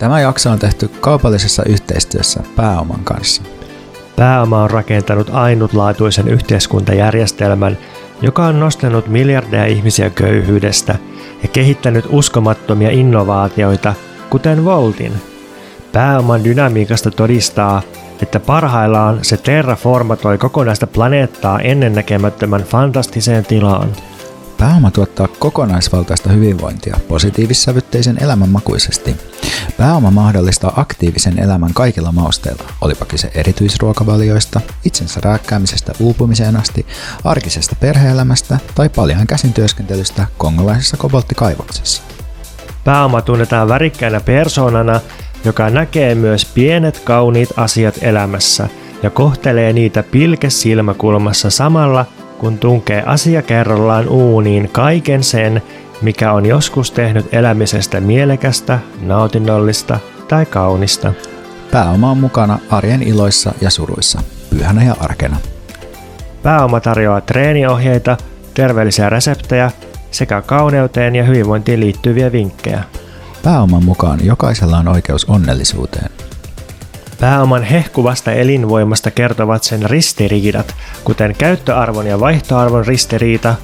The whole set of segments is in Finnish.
Tämä jakso on tehty kaupallisessa yhteistyössä pääoman kanssa. Pääoma on rakentanut ainutlaatuisen yhteiskuntajärjestelmän, joka on nostanut miljardeja ihmisiä köyhyydestä ja kehittänyt uskomattomia innovaatioita, kuten Voltin. Pääoman dynamiikasta todistaa, että parhaillaan se terraformatoi kokonaista planeettaa ennennäkemättömän fantastiseen tilaan. Pääoma tuottaa kokonaisvaltaista hyvinvointia positiivissävytteisen elämän makuisesti. Pääoma mahdollistaa aktiivisen elämän kaikilla mausteilla, olipa kyse erityisruokavalioista, itsensä rääkkäämisestä uupumiseen asti, arkisesta perheelämästä tai paljon käsin työskentelystä kongolaisessa kobolttikaivoksessa. Pääoma tunnetaan värikkäänä persoonana, joka näkee myös pienet kauniit asiat elämässä ja kohtelee niitä pilkesilmäkulmassa samalla, kun tunkee asia kerrallaan uuniin kaiken sen, mikä on joskus tehnyt elämisestä mielekästä, nautinnollista tai kaunista. Pääoma on mukana arjen iloissa ja suruissa, pyhänä ja arkena. Pääoma tarjoaa treeniohjeita, terveellisiä reseptejä sekä kauneuteen ja hyvinvointiin liittyviä vinkkejä. Pääoman mukaan jokaisella on oikeus onnellisuuteen. Pääoman hehkuvasta elinvoimasta kertovat sen ristiriidat, kuten käyttöarvon ja vaihtoarvon ristiriita,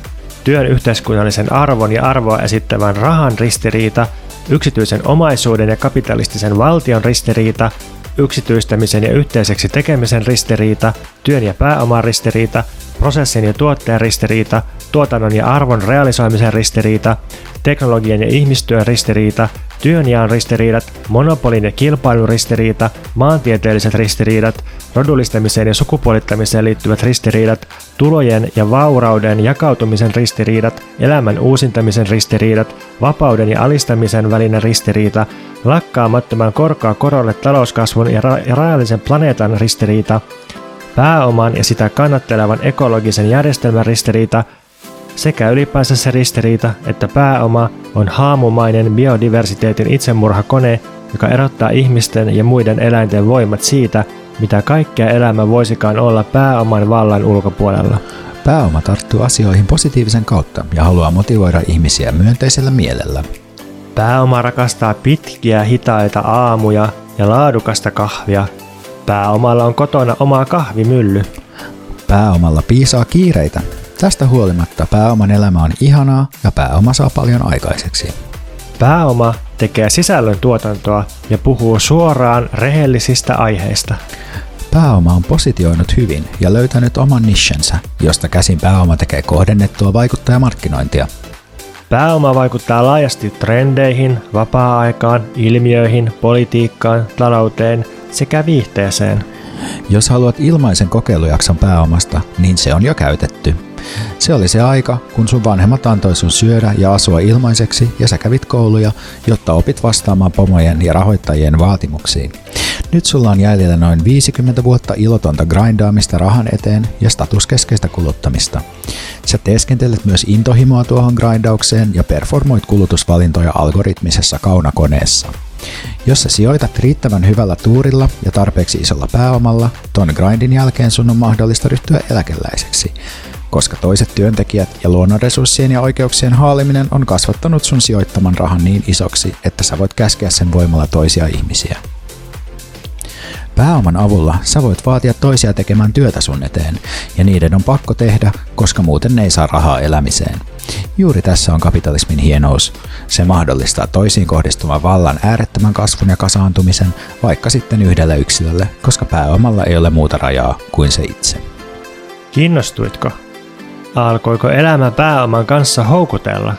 työn yhteiskunnallisen arvon ja arvoa esittävän rahan ristiriita, yksityisen omaisuuden ja kapitalistisen valtion ristiriita, yksityistämisen ja yhteiseksi tekemisen ristiriita, työn ja pääoman ristiriita, prosessin ja tuotteen ristiriita, tuotannon ja arvon realisoimisen ristiriita, teknologian ja ihmistyön ristiriita, työnjaon ristiriidat, monopolin ja kilpailun ristiriita, maantieteelliset ristiriidat, rodullistamiseen ja sukupuolittamiseen liittyvät ristiriidat, tulojen ja vaurauden jakautumisen ristiriidat, elämän uusintamisen ristiriidat, vapauden ja alistamisen välinen ristiriita, lakkaamattoman korkoa korolle talouskasvun ja, ra- ja rajallisen planeetan ristiriita, pääoman ja sitä kannattelevan ekologisen järjestelmän ristiriita sekä ylipäänsä se ristiriita, että pääoma on haamumainen biodiversiteetin itsemurhakone, joka erottaa ihmisten ja muiden eläinten voimat siitä, mitä kaikkea elämä voisikaan olla pääoman vallan ulkopuolella. Pääoma tarttuu asioihin positiivisen kautta ja haluaa motivoida ihmisiä myönteisellä mielellä. Pääoma rakastaa pitkiä hitaita aamuja ja laadukasta kahvia. Pääomalla on kotona oma kahvimylly. Pääomalla piisaa kiireitä. Tästä huolimatta pääoman elämä on ihanaa ja pääoma saa paljon aikaiseksi. Pääoma tekee sisällön tuotantoa ja puhuu suoraan rehellisistä aiheista. Pääoma on positioinut hyvin ja löytänyt oman nichensä, josta käsin pääoma tekee kohdennettua vaikuttajamarkkinointia. Pääoma vaikuttaa laajasti trendeihin, vapaa-aikaan, ilmiöihin, politiikkaan, talouteen sekä viihteeseen. Jos haluat ilmaisen kokeilujakson pääomasta, niin se on jo käytetty. Se oli se aika, kun sun vanhemmat antoi sun syödä ja asua ilmaiseksi ja sä kävit kouluja, jotta opit vastaamaan pomojen ja rahoittajien vaatimuksiin. Nyt sulla on jäljellä noin 50 vuotta ilotonta grindaamista rahan eteen ja statuskeskeistä kuluttamista. Sä teeskentelet myös intohimoa tuohon grindaukseen ja performoit kulutusvalintoja algoritmisessa kaunakoneessa. Jos sä sijoitat riittävän hyvällä tuurilla ja tarpeeksi isolla pääomalla, ton grindin jälkeen sun on mahdollista ryhtyä eläkeläiseksi koska toiset työntekijät ja luonnonresurssien ja oikeuksien haaliminen on kasvattanut sun sijoittaman rahan niin isoksi, että sä voit käskeä sen voimalla toisia ihmisiä. Pääoman avulla sä voit vaatia toisia tekemään työtä sun eteen, ja niiden on pakko tehdä, koska muuten ne ei saa rahaa elämiseen. Juuri tässä on kapitalismin hienous. Se mahdollistaa toisiin kohdistuvan vallan äärettömän kasvun ja kasaantumisen, vaikka sitten yhdelle yksilölle, koska pääomalla ei ole muuta rajaa kuin se itse. Kiinnostuitko? Alkoiko elämä pääoman kanssa houkutella?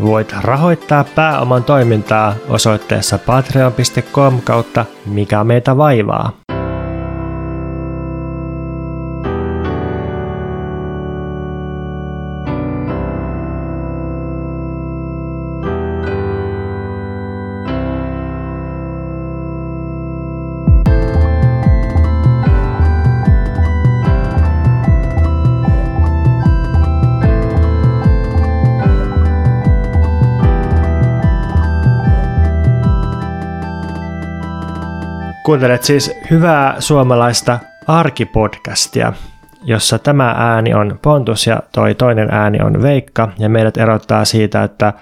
Voit rahoittaa pääoman toimintaa osoitteessa patreon.com kautta mikä meitä vaivaa. Kuuntelet siis hyvää suomalaista arkipodcastia, jossa tämä ääni on Pontus ja toi toinen ääni on Veikka. Ja meidät erottaa siitä, että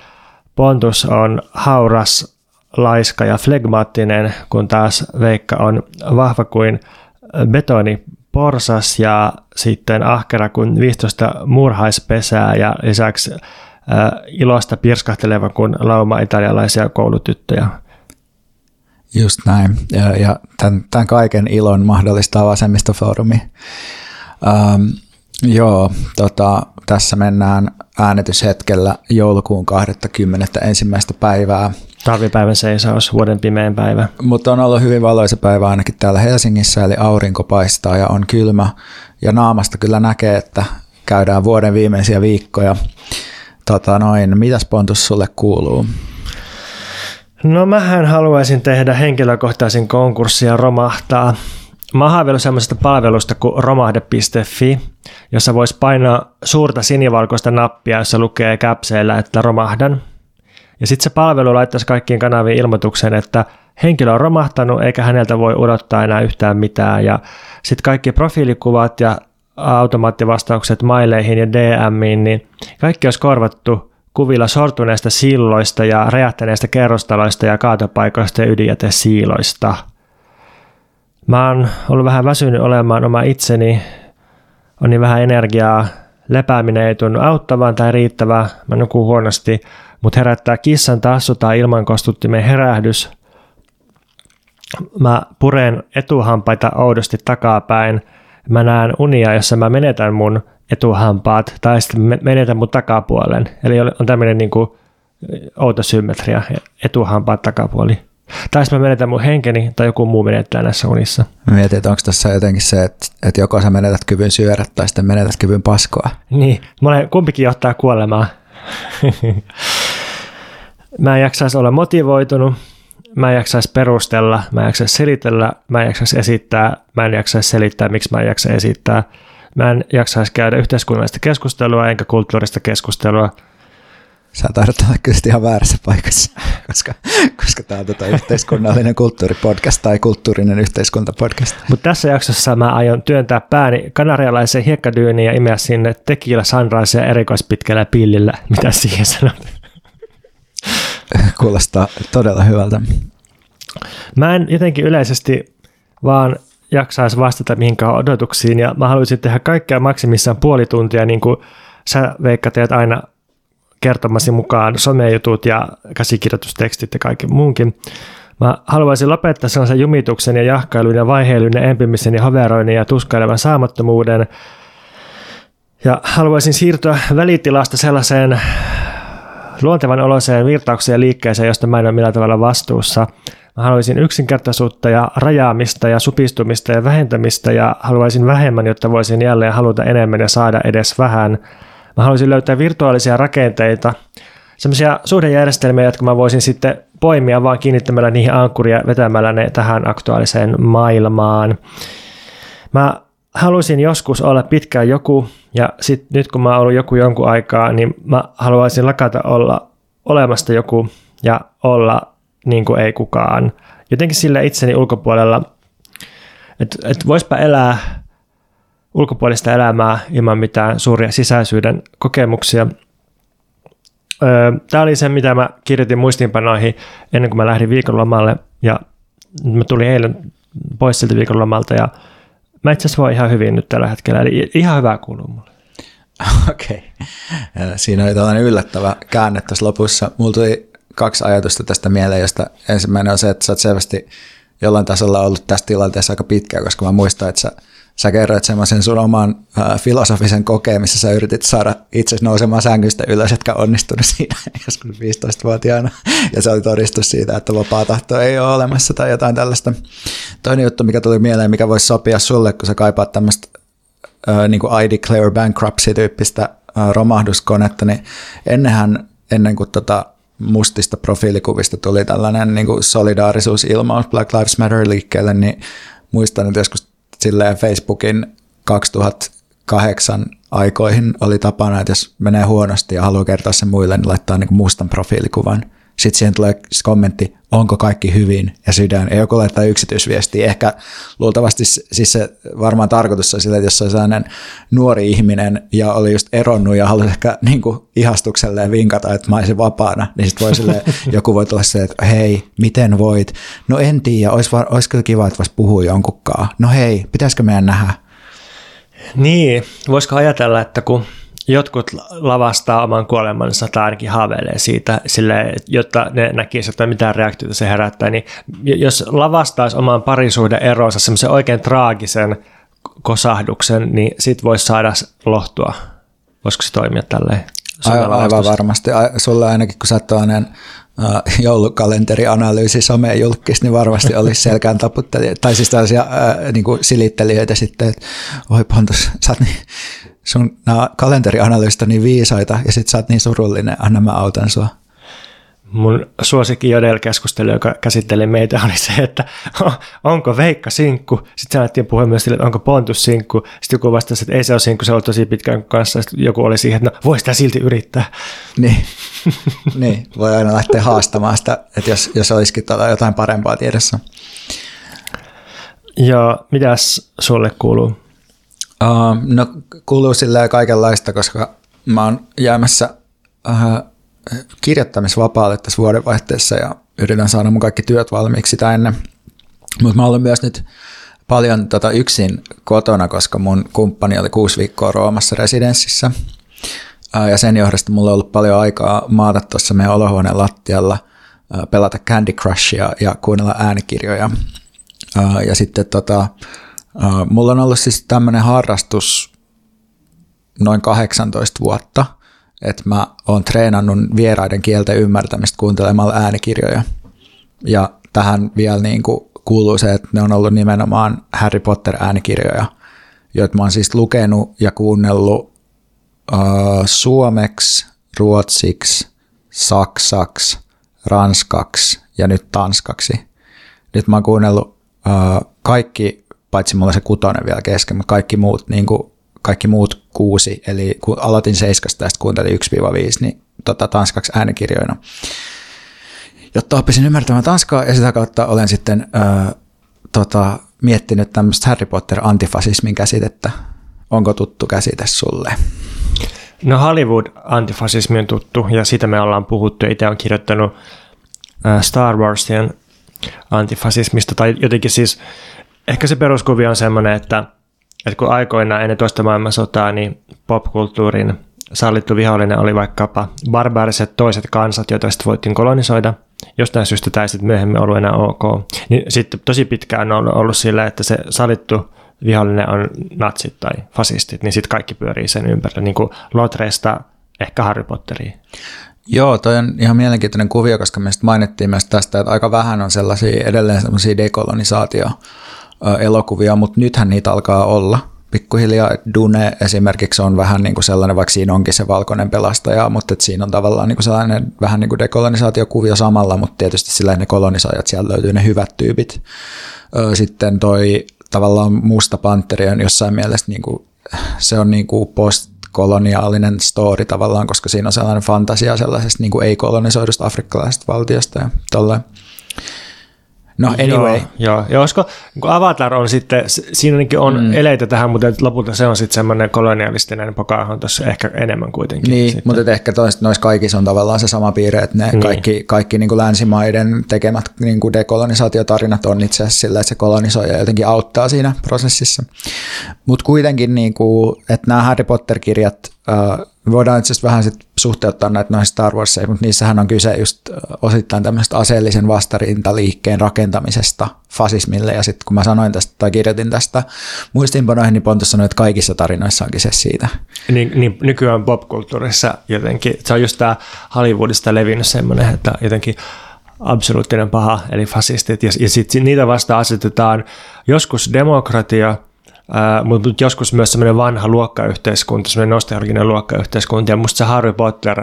Pontus on hauras laiska ja flegmaattinen, kun taas Veikka on vahva kuin betoni porsas ja sitten ahkera kuin 15 murhaispesää ja lisäksi ilosta pirskahteleva kuin lauma italialaisia koulutyttöjä. Just näin. Ja, ja tämän, tämän kaiken ilon mahdollistaa vasemmistofoorumi. Ähm, joo, tota, tässä mennään äänityshetkellä joulukuun 20. ensimmäistä päivää. Talvipäivän seisaus, vuoden pimeän päivä. Mutta on ollut hyvin valoisa päivä ainakin täällä Helsingissä, eli aurinko paistaa ja on kylmä. Ja naamasta kyllä näkee, että käydään vuoden viimeisiä viikkoja. Tota noin, mitäs Pontus sulle kuuluu? No mähän haluaisin tehdä henkilökohtaisen konkurssin ja romahtaa. Mä haaveillut semmoisesta palvelusta kuin romahde.fi, jossa voisi painaa suurta sinivalkoista nappia, jossa lukee käpseillä, että romahdan. Ja sitten se palvelu laittaisi kaikkiin kanaviin ilmoituksen, että henkilö on romahtanut eikä häneltä voi odottaa enää yhtään mitään. Ja sitten kaikki profiilikuvat ja automaattivastaukset maileihin ja DMiin, niin kaikki olisi korvattu kuvilla sortuneista silloista ja räjähtäneistä kerrostaloista ja kaatopaikoista ja ydinjätesiiloista. Mä oon ollut vähän väsynyt olemaan oma itseni, on niin vähän energiaa, lepääminen ei tunnu auttavan tai riittävää, mä nukun huonosti, mutta herättää kissan tassu tai ilmankostuttimen herähdys. Mä puren etuhampaita oudosti takapäin. Mä näen unia, jossa mä menetän mun etuhampaat tai sitten menetän mun takapuolen. Eli on tämmöinen niin kuin outo symmetria, etuhampaat takapuoli. Tai sitten mä menetän mun henkeni tai joku muu menettää näissä unissa. Mä mietin, että onko tässä jotenkin se, että, että joko sä menetät kyvyn syödä tai sitten menetät kyvyn paskoa. Niin, olen, kumpikin johtaa kuolemaan. mä en jaksaisi olla motivoitunut, mä en jaksaisi perustella, mä en jaksaisi selitellä, mä en jaksaisi esittää, mä en jaksaisi selittää, miksi mä en jaksa esittää. Mä en jaksaisi käydä yhteiskunnallista keskustelua enkä kulttuurista keskustelua. Sä taidat olla kyllä ihan väärässä paikassa, koska, koska tämä on tota yhteiskunnallinen kulttuuripodcast tai kulttuurinen yhteiskuntapodcast. Mutta tässä jaksossa mä aion työntää pääni kanarialaiseen hiekkadyyniin ja imeä sinne tekiillä sunrise ja erikoispitkällä pillillä. Mitä siihen sanot? Kuulostaa todella hyvältä. Mä en jotenkin yleisesti vaan jaksaisi vastata mihinkään odotuksiin ja mä haluaisin tehdä kaikkea maksimissaan puoli tuntia, niin kuin sä Veikka teet aina kertomasi mukaan somejutut ja käsikirjoitustekstit ja kaikki muunkin. Mä haluaisin lopettaa sellaisen jumituksen ja jahkailun ja vaiheilun ja empimisen ja hoveroinnin ja tuskailevan saamattomuuden. Ja haluaisin siirtyä välitilasta sellaiseen luontevan oloiseen virtaukseen ja liikkeeseen, josta mä en ole millään tavalla vastuussa. Mä haluaisin yksinkertaisuutta ja rajaamista ja supistumista ja vähentämistä ja haluaisin vähemmän, jotta voisin jälleen haluta enemmän ja saada edes vähän. Mä haluaisin löytää virtuaalisia rakenteita, semmoisia suhdejärjestelmiä, jotka mä voisin sitten poimia vaan kiinnittämällä niihin ankkuria vetämällä ne tähän aktuaaliseen maailmaan. Mä haluaisin joskus olla pitkään joku, ja sit nyt kun mä oon ollut joku jonkun aikaa, niin mä haluaisin lakata olla olemasta joku ja olla niin kuin ei kukaan. Jotenkin sillä itseni ulkopuolella, että et voispa elää ulkopuolista elämää ilman mitään suuria sisäisyyden kokemuksia. Tämä oli se, mitä mä kirjoitin muistiinpanoihin ennen kuin mä lähdin viikonlomalle ja mä tulin eilen pois siltä viikonlomalta ja mä itse asiassa voin ihan hyvin nyt tällä hetkellä, eli ihan hyvää kuuluu mulle. Okei. Okay. Siinä oli tällainen yllättävä käänne tässä lopussa. Mulla tuli kaksi ajatusta tästä mieleen, josta ensimmäinen on se, että sä oot selvästi jollain tasolla ollut tässä tilanteessa aika pitkään, koska mä muistan, että sä, sä kerroit semmoisen sun oman äh, filosofisen kokeen, missä sä yritit saada itse nousemaan sängystä ylös, etkä onnistunut siinä joskus 15-vuotiaana. Ja se oli todistus siitä, että vapaa tahto ei ole olemassa tai jotain tällaista. Toinen juttu, mikä tuli mieleen, mikä voisi sopia sulle, kun sä kaipaat tämmöistä äh, niin kuin I declare bankruptcy-tyyppistä äh, romahduskonetta, niin ennenhän, ennen kuin tota, mustista profiilikuvista tuli tällainen niin kuin solidaarisuusilmaus Black Lives Matter liikkeelle, niin muistan, että joskus silleen Facebookin 2008 aikoihin oli tapana, että jos menee huonosti ja haluaa kertoa sen muille, niin laittaa niin kuin mustan profiilikuvan Sitten siihen tulee kommentti, onko kaikki hyvin ja sydän. Ja joku laittaa yksityisviestiä. Ehkä luultavasti siis se varmaan tarkoitus on sillä, että jos on sellainen nuori ihminen ja oli just eronnut ja halusi ehkä niin kuin ihastukselleen vinkata, että mä olisin vapaana, niin sitten voi sille, joku voi tulla se, että hei, miten voit? No en tiedä, olisi, olisi kyllä kiva, että vois puhua jonkunkaan. No hei, pitäisikö meidän nähdä? Niin, voisiko ajatella, että kun jotkut lavastaa oman kuolemansa tai ainakin haaveilee siitä, sille, jotta ne näkisivät, että mitään reaktiota se herättää, niin jos lavastaisi oman parisuuden eronsa semmoisen oikein traagisen kosahduksen, niin sit voisi saada lohtua. Voisiko se toimia tälleen? Aivan, aivan varmasti. Sulle ainakin, kun sä oot joulukalenterianalyysi somejulkis, niin varmasti olisi selkään taputtelija, tai siis tällaisia uh, niin kuin silittelijöitä sitten, että voi Pontus, sä oot niin sun nämä kalenterianalyysit on niin viisaita ja sit sä oot niin surullinen, anna mä autan sua. Mun suosikki Jodel-keskustelu, joka käsitteli meitä, oli se, että onko Veikka sinkku. Sitten alettiin puhua myös sille, että onko Pontus sinkku. Sitten joku vastasi, että ei se ole sinkku, se on tosi pitkään kanssa. Sitten joku oli siihen, että no voi sitä silti yrittää. Niin, niin voi aina lähteä haastamaan sitä, että jos, jos olisikin jotain parempaa tiedossa. Ja mitäs sulle kuuluu? Uh, no kuuluu silleen kaikenlaista, koska mä oon jäämässä uh, kirjoittamisvapaalle tässä vuodenvaihteessa ja yritän saada mun kaikki työt valmiiksi sitä ennen. Mutta mä olen myös nyt paljon tota yksin kotona, koska mun kumppani oli kuusi viikkoa Roomassa residenssissä. Uh, ja sen johdosta mulla on ollut paljon aikaa maata tuossa meidän olohuoneen lattialla, uh, pelata Candy Crushia ja kuunnella äänikirjoja. Uh, ja sitten tota, mulla on ollut siis tämmöinen harrastus noin 18 vuotta, että mä oon treenannut vieraiden kielten ymmärtämistä kuuntelemalla äänikirjoja. Ja tähän vielä niin kuin kuuluu se, että ne on ollut nimenomaan Harry Potter-äänikirjoja, joita mä oon siis lukenut ja kuunnellut uh, suomeksi, ruotsiksi, saksaksi, ranskaksi ja nyt tanskaksi. Nyt mä oon kuunnellut uh, kaikki paitsi mulla se kutonen vielä kesken, mutta kaikki muut, niin kuin, kaikki muut kuusi, eli kun aloitin seiskasta ja sitten kuuntelin 1-5, niin tota, tanskaksi äänikirjoina. Jotta oppisin ymmärtämään tanskaa ja sitä kautta olen sitten ö, tota, miettinyt tämmöistä Harry Potter-antifasismin käsitettä. Onko tuttu käsite sulle? No Hollywood-antifasismi on tuttu ja siitä me ollaan puhuttu. Itse olen kirjoittanut Star Warsien antifasismista tai jotenkin siis ehkä se peruskuvio on semmoinen, että, että kun aikoina ennen toista maailmansotaa, niin popkulttuurin sallittu vihollinen oli vaikkapa barbaariset toiset kansat, joita sitten voitiin kolonisoida. Jostain syystä tämä sitten myöhemmin ollut enää ok. Niin sitten tosi pitkään on ollut sillä, että se sallittu vihollinen on natsit tai fasistit, niin sitten kaikki pyörii sen ympärillä, niin kuin Lotresta ehkä Harry Potteriin. Joo, toi on ihan mielenkiintoinen kuvio, koska me mainittiin myös tästä, että aika vähän on sellaisia edelleen sellaisia dekolonisaatio elokuvia, mutta nythän niitä alkaa olla. Pikkuhiljaa Dune esimerkiksi on vähän niin kuin sellainen, vaikka siinä onkin se valkoinen pelastaja, mutta että siinä on tavallaan niin kuin sellainen vähän niin kuin dekolonisaatiokuvio samalla, mutta tietysti sillä ne kolonisaajat, siellä löytyy ne hyvät tyypit. Sitten toi tavallaan Musta Panteri on jossain mielessä niin kuin, se on niin kuin postkoloniaalinen story tavallaan, koska siinä on sellainen fantasia sellaisesta niin kuin ei-kolonisoidusta afrikkalaisesta valtiosta ja tolleen. No anyway. Joo, joo. ja olisiko, kun Avatar on sitten, siinä on mm. eleitä tähän, mutta lopulta se on sitten semmoinen kolonialistinen Pocahontas ehkä enemmän kuitenkin. Niin, sitten. mutta ehkä noissa kaikissa on tavallaan se sama piirre, että ne niin. kaikki, kaikki niin kuin länsimaiden tekemät niin kuin dekolonisaatiotarinat on itse asiassa sillä, että se kolonisoija jotenkin auttaa siinä prosessissa. Mutta kuitenkin, niin kuin, että nämä Harry Potter-kirjat, äh, voidaan itse asiassa vähän sit suhteuttaa näitä noihin Star Warsiin, mutta niissähän on kyse just osittain tämmöistä aseellisen vastarintaliikkeen rakentamisesta fasismille, ja sitten kun mä sanoin tästä tai kirjoitin tästä muistiinpanoihin, niin Pontus sanoi, että kaikissa tarinoissa on kyse siitä. Niin, niin nykyään popkulttuurissa jotenkin, se on just tämä Hollywoodista levinnyt semmoinen, että jotenkin absoluuttinen paha, eli fasistit, ja, ja sitten niitä vasta asetetaan. Joskus demokratia, mutta joskus myös semmoinen vanha luokkayhteiskunta, semmoinen nostalginen luokkayhteiskunta, ja musta se Harry Potter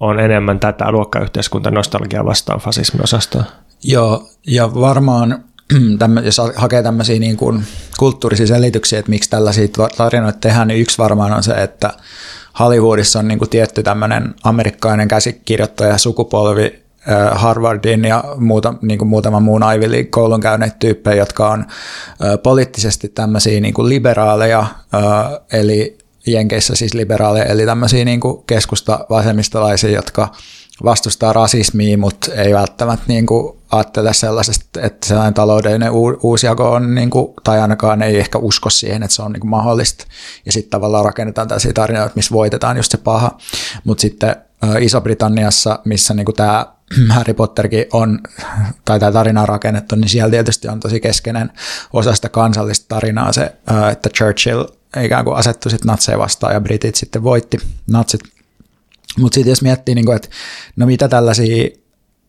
on enemmän tätä luokkayhteiskunta nostalgia vastaan fasismin osastoa. Joo, ja varmaan jos hakee tämmöisiä niin kuin kulttuurisia selityksiä, että miksi tällaisia tarinoita tehdään, niin yksi varmaan on se, että Hollywoodissa on niin kuin tietty tämmöinen amerikkalainen käsikirjoittaja sukupolvi, Harvardin ja muuta, niin kuin muutaman muun Ivy League-koulun käyneet tyyppejä, jotka on poliittisesti tämmöisiä niin kuin liberaaleja, eli Jenkeissä siis liberaaleja, eli tämmöisiä niin kuin keskusta-vasemmistolaisia, jotka vastustaa rasismia, mutta ei välttämättä niin kuin ajattele sellaisesta, että sellainen taloudellinen uusjako on, niin kuin, tai ainakaan ei ehkä usko siihen, että se on niin kuin mahdollista. Ja sitten tavallaan rakennetaan tällaisia tarinoita, missä voitetaan just se paha. Mutta sitten Iso-Britanniassa, missä niin kuin tämä Harry Potterkin on, tai tämä tarina on rakennettu, niin siellä tietysti on tosi keskeinen osa sitä kansallista tarinaa se, että Churchill ikään kuin asettui sitten natseja vastaan ja britit sitten voitti natsit. Mutta sitten jos miettii, niin kuin, että no mitä tällaisia,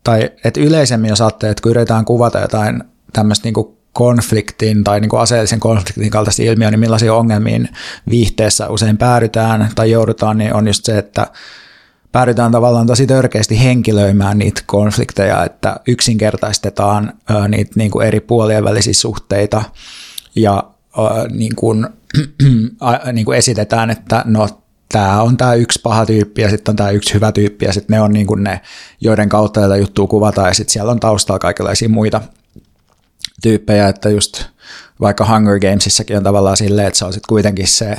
tai että yleisemmin jos ajattelee, että kun yritetään kuvata jotain tämmöistä niin konfliktin tai niin kuin aseellisen konfliktin kaltaista ilmiöä, niin millaisia ongelmiin viihteessä usein päädytään tai joudutaan, niin on just se, että päädytään tavallaan tosi törkeästi henkilöimään niitä konflikteja, että yksinkertaistetaan niitä niin kuin eri puolien välisiä suhteita ja niin kuin, niin kuin esitetään, että no tämä on tämä yksi paha tyyppi ja sitten on tämä yksi hyvä tyyppi ja sitten ne on niin kuin ne, joiden kautta tätä juttua kuvataan ja sitten siellä on taustalla kaikenlaisia muita tyyppejä, että just vaikka Hunger Gamesissakin on tavallaan silleen, että se on sitten kuitenkin se,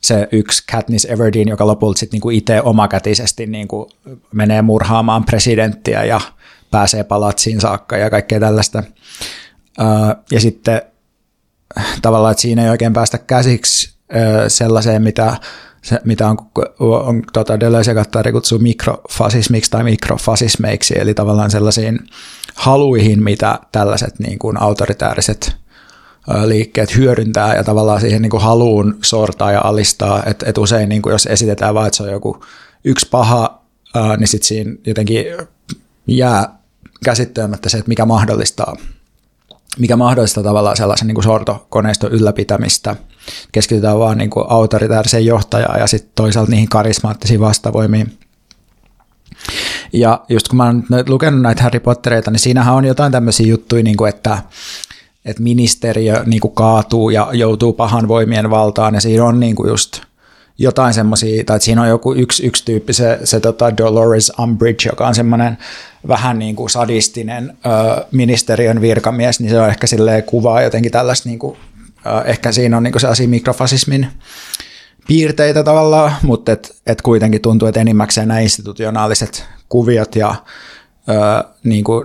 se yksi Katniss Everdeen, joka lopulta sitten niinku itse omakätisesti niinku menee murhaamaan presidenttiä ja pääsee palatsiin saakka ja kaikkea tällaista. ja sitten tavallaan, että siinä ei oikein päästä käsiksi sellaiseen, mitä, mitä on, on tota, Deleuze ja kutsuu mikrofasismiksi tai mikrofasismeiksi, eli tavallaan sellaisiin haluihin, mitä tällaiset niin kuin autoritääriset liikkeet hyödyntää ja tavallaan siihen niin kuin haluun sortaa ja alistaa, että et usein niin kuin jos esitetään vaan, että se on joku yksi paha, niin sitten siinä jotenkin jää käsittelemättä se, että mikä mahdollistaa mikä mahdollistaa tavallaan sellaisen niin kuin sortokoneiston ylläpitämistä. Keskitytään vaan niin kuin autoritaariseen johtajaan ja sitten toisaalta niihin karismaattisiin vastavoimiin. Ja just kun mä oon lukenut näitä Harry Pottereita, niin siinähän on jotain tämmöisiä juttuja, niin kuin että, että ministeriö niin kuin kaatuu ja joutuu pahan voimien valtaan, ja siinä on niin kuin just jotain semmoisia, tai siinä on joku yksi, yksi tyyppi, se, se tota Dolores Umbridge, joka on semmoinen vähän niin kuin sadistinen ö, ministeriön virkamies, niin se on ehkä silleen kuvaa jotenkin tällaista, niin kuin, ö, ehkä siinä on niin kuin sellaisia mikrofasismin piirteitä tavallaan, mutta et, et kuitenkin tuntuu, että enimmäkseen nämä institutionaaliset kuviot ja ö, niin kuin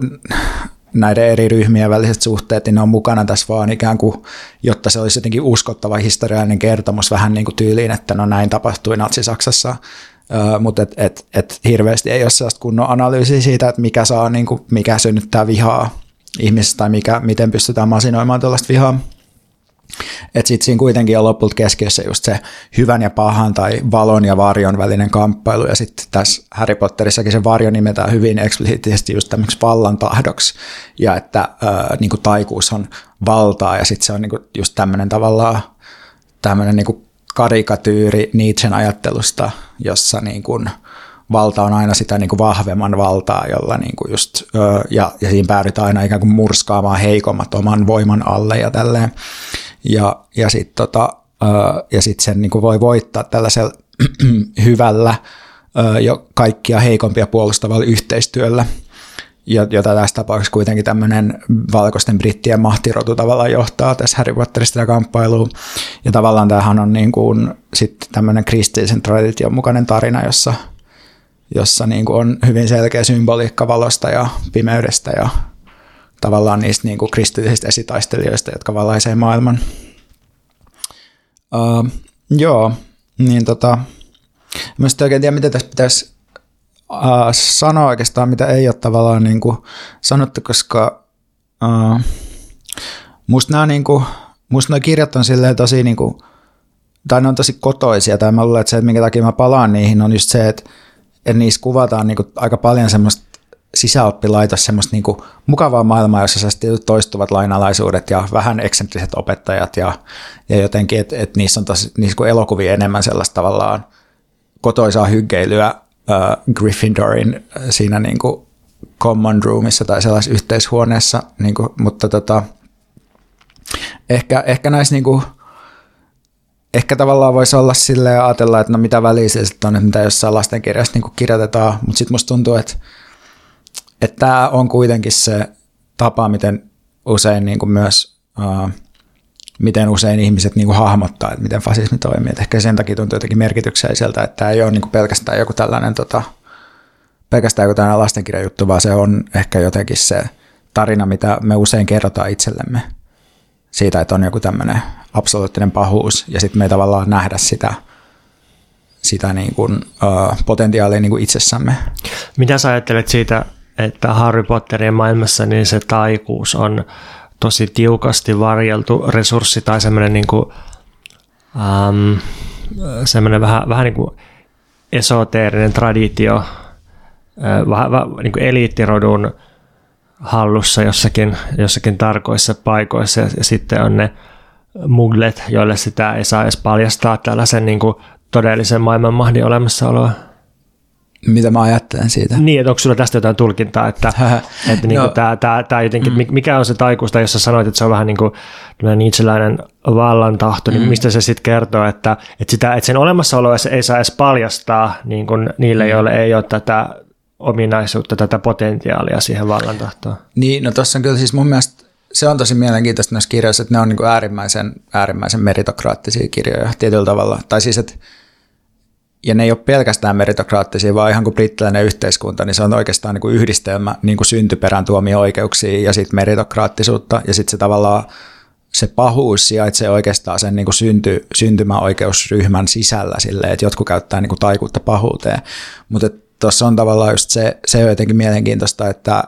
näiden eri ryhmien väliset suhteet, niin ne on mukana tässä vaan ikään kuin, jotta se olisi jotenkin uskottava historiallinen kertomus vähän niin kuin tyyliin, että no näin tapahtui Natsi-Saksassa, mutta et, et, et hirveästi ei ole sellaista kunnon analyysiä siitä, että mikä, saa, niin kuin, mikä synnyttää vihaa ihmisistä tai mikä, miten pystytään masinoimaan tällaista vihaa. Että sitten siinä kuitenkin on lopulta keskiössä just se hyvän ja pahan tai valon ja varjon välinen kamppailu. Ja sitten tässä Harry Potterissakin se varjo nimetään hyvin eksplisiittisesti just tämmöksi vallan tahdoksi. Ja että äh, niin taikuus on valtaa ja sitten se on niin just tämmöinen tavallaan tämmöinen niin karikatyyri Nietzschen ajattelusta, jossa niin kuin valta on aina sitä niin kuin vahvemman valtaa, jolla niin kuin just, ja, ja siinä päädytään aina ikään kuin murskaamaan heikommat oman voiman alle ja tälleen. Ja, ja sitten tota, ja sit sen niin kuin voi voittaa tällaisella hyvällä jo kaikkia heikompia puolustavalla yhteistyöllä, jota tässä tapauksessa kuitenkin tämmöinen valkoisten brittien mahtirotu tavallaan johtaa tässä Harry Potterista ja kamppailuun. Ja tavallaan tämähän on niin kuin sitten tämmöinen kristillisen tradition mukainen tarina, jossa, jossa niin kuin on hyvin selkeä symboliikka valosta ja pimeydestä ja tavallaan niistä niin kuin kristillisistä esitaistelijoista, jotka valaisee maailman. Uh, joo, niin tota, mä oikein tiedä, mitä tässä pitäisi uh, sanoa oikeastaan, mitä ei ole tavallaan niin kuin sanottu, koska uh, musta nämä niin kuin, musta kirjat on silleen tosi niin kuin, tai ne on tosi kotoisia, tai mä luulen, että se, että minkä takia mä palaan niihin, on just se, että, että niissä kuvataan niin kuin aika paljon semmoista sisäoppilaitos semmoista niin kuin mukavaa maailmaa, jossa toistuvat lainalaisuudet ja vähän eksentriset opettajat ja, ja jotenkin, että et niissä on tosi, niissä kuin elokuvia enemmän sellaista tavallaan kotoisaa hyggeilyä äh, Gryffindorin siinä niin kuin common roomissa tai sellaisessa yhteishuoneessa, niin kuin, mutta tota, ehkä, ehkä näissä niin kuin, ehkä tavallaan voisi olla silleen ajatella, että no mitä väliä sitten on, että mitä jossain lastenkirjassa niin kirjoitetaan, mutta sitten musta tuntuu, että että tämä on kuitenkin se tapa, miten usein niin kuin myös, uh, miten usein ihmiset niin kuin hahmottaa, että miten fasismi toimii. Et ehkä sen takia tuntuu jotenkin merkitykselliseltä, että tämä ei ole niin kuin pelkästään joku tällainen, tota, pelkästään joku tällainen lastenkirjajuttu, vaan se on ehkä jotenkin se tarina, mitä me usein kerrotaan itsellemme siitä, että on joku tämmöinen absoluuttinen pahuus, ja sitten me ei tavallaan nähdä sitä, sitä niin kuin, uh, potentiaalia niin kuin itsessämme. Mitä sä ajattelet siitä, että Harry Potterin maailmassa niin se taikuus on tosi tiukasti varjeltu resurssi tai semmoinen niin semmoinen vähän, vähän niin kuin esoteerinen traditio, vähän, vähän niin kuin eliittirodun hallussa jossakin, jossakin tarkoissa paikoissa ja, ja sitten on ne muglet, joille sitä ei saa edes paljastaa tällaisen niin kuin todellisen maailman mahdin olemassaoloa. Mitä mä ajattelen siitä? Niin, että onko sulla tästä jotain tulkintaa, että, että niin no. tämä, tämä, tämä jotenkin, mm. mikä on se taikuus, tai jos sä sanoit, että se on vähän niin kuin itseläinen vallantahto, niin mm. niin mistä se sitten kertoo, että, että, sitä, että sen olemassaoloa ei saa edes paljastaa niin kuin niille, mm. joille ei ole tätä ominaisuutta, tätä potentiaalia siihen vallantahtoon. Niin, no tuossa on kyllä siis mun mielestä se on tosi mielenkiintoista näissä kirjoissa, että ne on niin kuin äärimmäisen, äärimmäisen meritokraattisia kirjoja tietyllä tavalla. Tai siis, että ja ne ei ole pelkästään meritokraattisia, vaan ihan kuin brittiläinen yhteiskunta, niin se on oikeastaan niin kuin yhdistelmä niin kuin syntyperän tuomia oikeuksia ja sitten meritokraattisuutta, ja sitten se tavallaan se pahuus sijaitsee oikeastaan sen niin kuin synty, syntymäoikeusryhmän sisällä silleen, että jotkut käyttää niin kuin taikuutta pahuuteen, mutta tuossa on tavallaan just se, se on jotenkin mielenkiintoista, että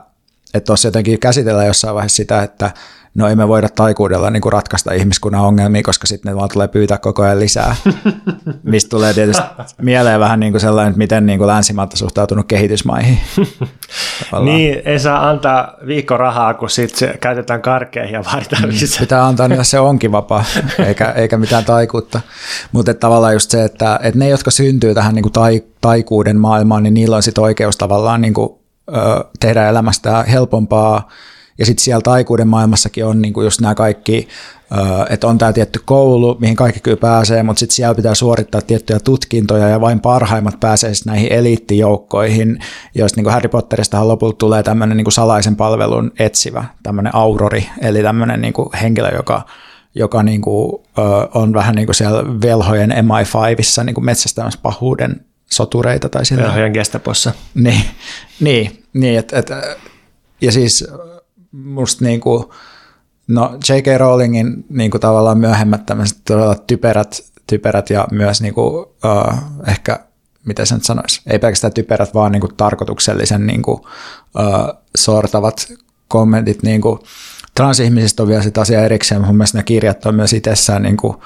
tuossa jotenkin käsitellään jossain vaiheessa sitä, että no ei me voida taikuudella niin kuin ratkaista ihmiskunnan ongelmia, koska sitten ne vaan tulee pyytää koko ajan lisää. Mistä tulee tietysti mieleen vähän niin kuin sellainen, että miten niin kuin länsimaat on suhtautunut kehitysmaihin. niin, ei saa antaa viikko rahaa, kun sitten käytetään karkeihin ja vaaditaan mm, lisää. Pitää antaa, jos se onkin vapaa, eikä, eikä mitään taikuutta. Mutta tavallaan just se, että, että ne, jotka syntyy tähän niin kuin tai, taikuuden maailmaan, niin niillä on sitten oikeus tavallaan niin kuin, tehdä elämästä helpompaa, ja sitten siellä taikuuden maailmassakin on niin kuin just nämä kaikki, että on tämä tietty koulu, mihin kaikki kyllä pääsee, mutta sitten siellä pitää suorittaa tiettyjä tutkintoja ja vain parhaimmat pääsee näihin eliittijoukkoihin, joista niin Harry Potteristahan lopulta tulee tämmöinen niin salaisen palvelun etsivä, tämmöinen aurori, eli tämmöinen niin kuin henkilö, joka joka niin kuin, on vähän niin kuin siellä velhojen MI5issa niin kuin metsästämässä pahuuden sotureita. Tai sillä. Velhojen gestapossa. Niin, niin, niin et, et, ja siis musta niin kuin, no J.K. Rowlingin niin kuin tavallaan myöhemmät tämmöiset todella typerät, typerät ja myös niin kuin, uh, ehkä, miten sen sanoisi, ei pelkästään typerät, vaan niin kuin tarkoituksellisen niin kuin, uh, sortavat kommentit niin kuin, transihmisistä on vielä sitä asiaa erikseen, mun mielestä ne kirjat on myös itsessään, niin kuin,